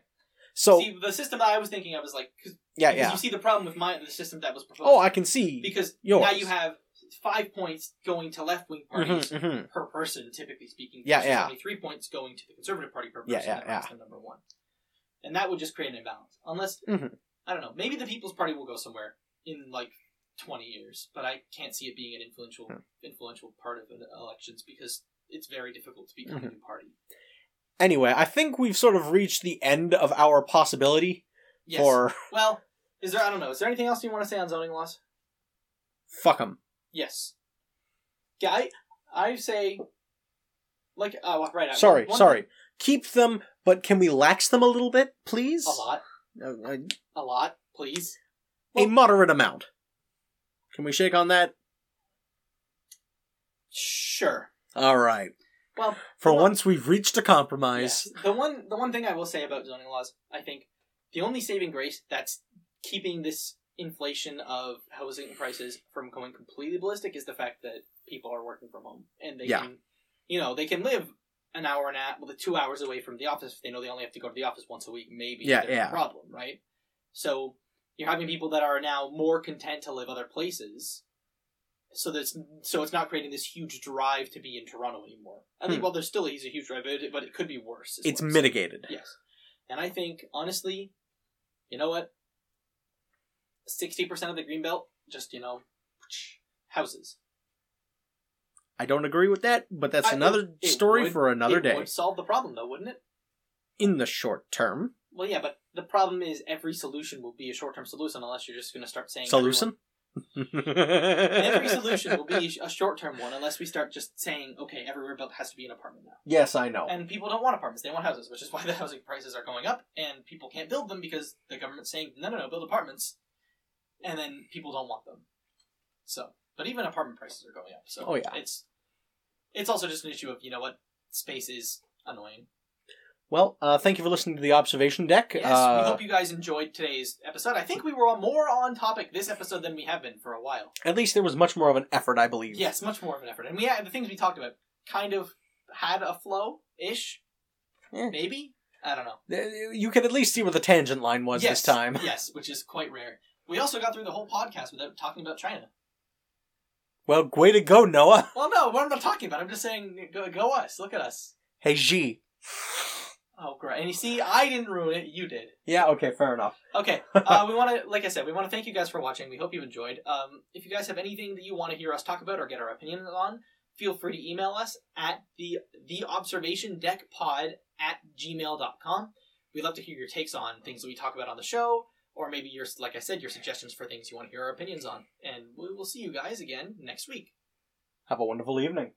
So see, the system that I was thinking of is like cause, yeah, because yeah. you see the problem with my the system that was proposed. Oh, I can see. because yours. now you have five points going to left wing parties Mhm, mhm. per person, typically speaking. Yeah, yeah. Only three points going to the Conservative Party per person. yeah, ranks yeah. them number one, and that would just create an imbalance. Unless Mhm. I don't know, maybe the People's Party will go somewhere in like twenty years, but I can't see it being an influential Hmm. influential part of elections because it's very difficult to become Mm-hmm. a new party. Anyway, I think we've sort of reached the end of our possibility Yes. for Well, is there? I don't know. Is there anything else you want to say on zoning laws? fuck 'em. Yes. Yeah, I I say like oh right. Sorry, one- sorry. Keep them, but can we lax them a little bit, please? A lot, Uh, uh, a lot, please. a moderate amount. Can we shake on that? Sure. All right. Well, For well, once, we've reached a compromise. the one the one thing I will say about zoning laws, I think the only saving grace that's keeping this inflation of housing prices from going completely ballistic is the fact that people are working from home and they Yeah. can, you know, they can live an hour and a half, well, two hours away from the office. If they know they only have to go to the office once a week, maybe Yeah, yeah. problem, right? So you're having people that are now more content to live other places. So that's so it's not creating this huge drive to be in Toronto anymore. I think Hmm. well, there's still a, a huge drive, but it, but it could be worse. It's mitigated. Yes, and I think honestly, you know what? Sixty percent of the green belt just you know, houses. I don't agree with that, but that's I- another it- it story would- for another day. Would solve the problem though, wouldn't it? In the short term. Well, yeah, but the problem is every solution will be a short-term solution unless you're just going to start saying Solution? *laughs* Every *laughs* solution will be a short-term one unless we start just saying, okay, everywhere built has to be an apartment now. yes, I know. And people don't want apartments; they want houses, which is why the *laughs* housing prices are going up, and people can't build them because the government's saying, no, no, no, build apartments, and then people don't want them. So, but even apartment prices are going up. So, Oh, yeah. it's it's also just an issue of you know what space is annoying. Well, uh, thank you for listening to the observation deck. Yes, uh, we hope you guys enjoyed today's episode. I think we were more on topic this episode than we have been for a while. At least there was much more of an effort, I believe. Yes, much more of an effort, and we had the things we talked about kind of had a flow ish, Eh. maybe. I don't know. Uh, You could at least see where the tangent line was yes, this time. *laughs* yes, which is quite rare. We also got through the whole podcast without talking about China. Well, way to go, Noah. *laughs* Well, no, what am I talking about? I'm just saying, go, go us. Look at us. Hey, G. Oh, great. And you see, I didn't ruin it. You did. Yeah, okay, fair enough. Okay. *laughs* Uh, we want to, like I said, we want to thank you guys for watching. We hope you enjoyed. Um, if you guys have anything that you want to hear us talk about or get our opinion on, feel free to email us at the the observation deck pod at gmail.com. We'd love to hear your takes on things that we talk about on the show, or maybe your, like I said, your suggestions for things you want to hear our opinions on. And we will see you guys again next week. Have a wonderful evening.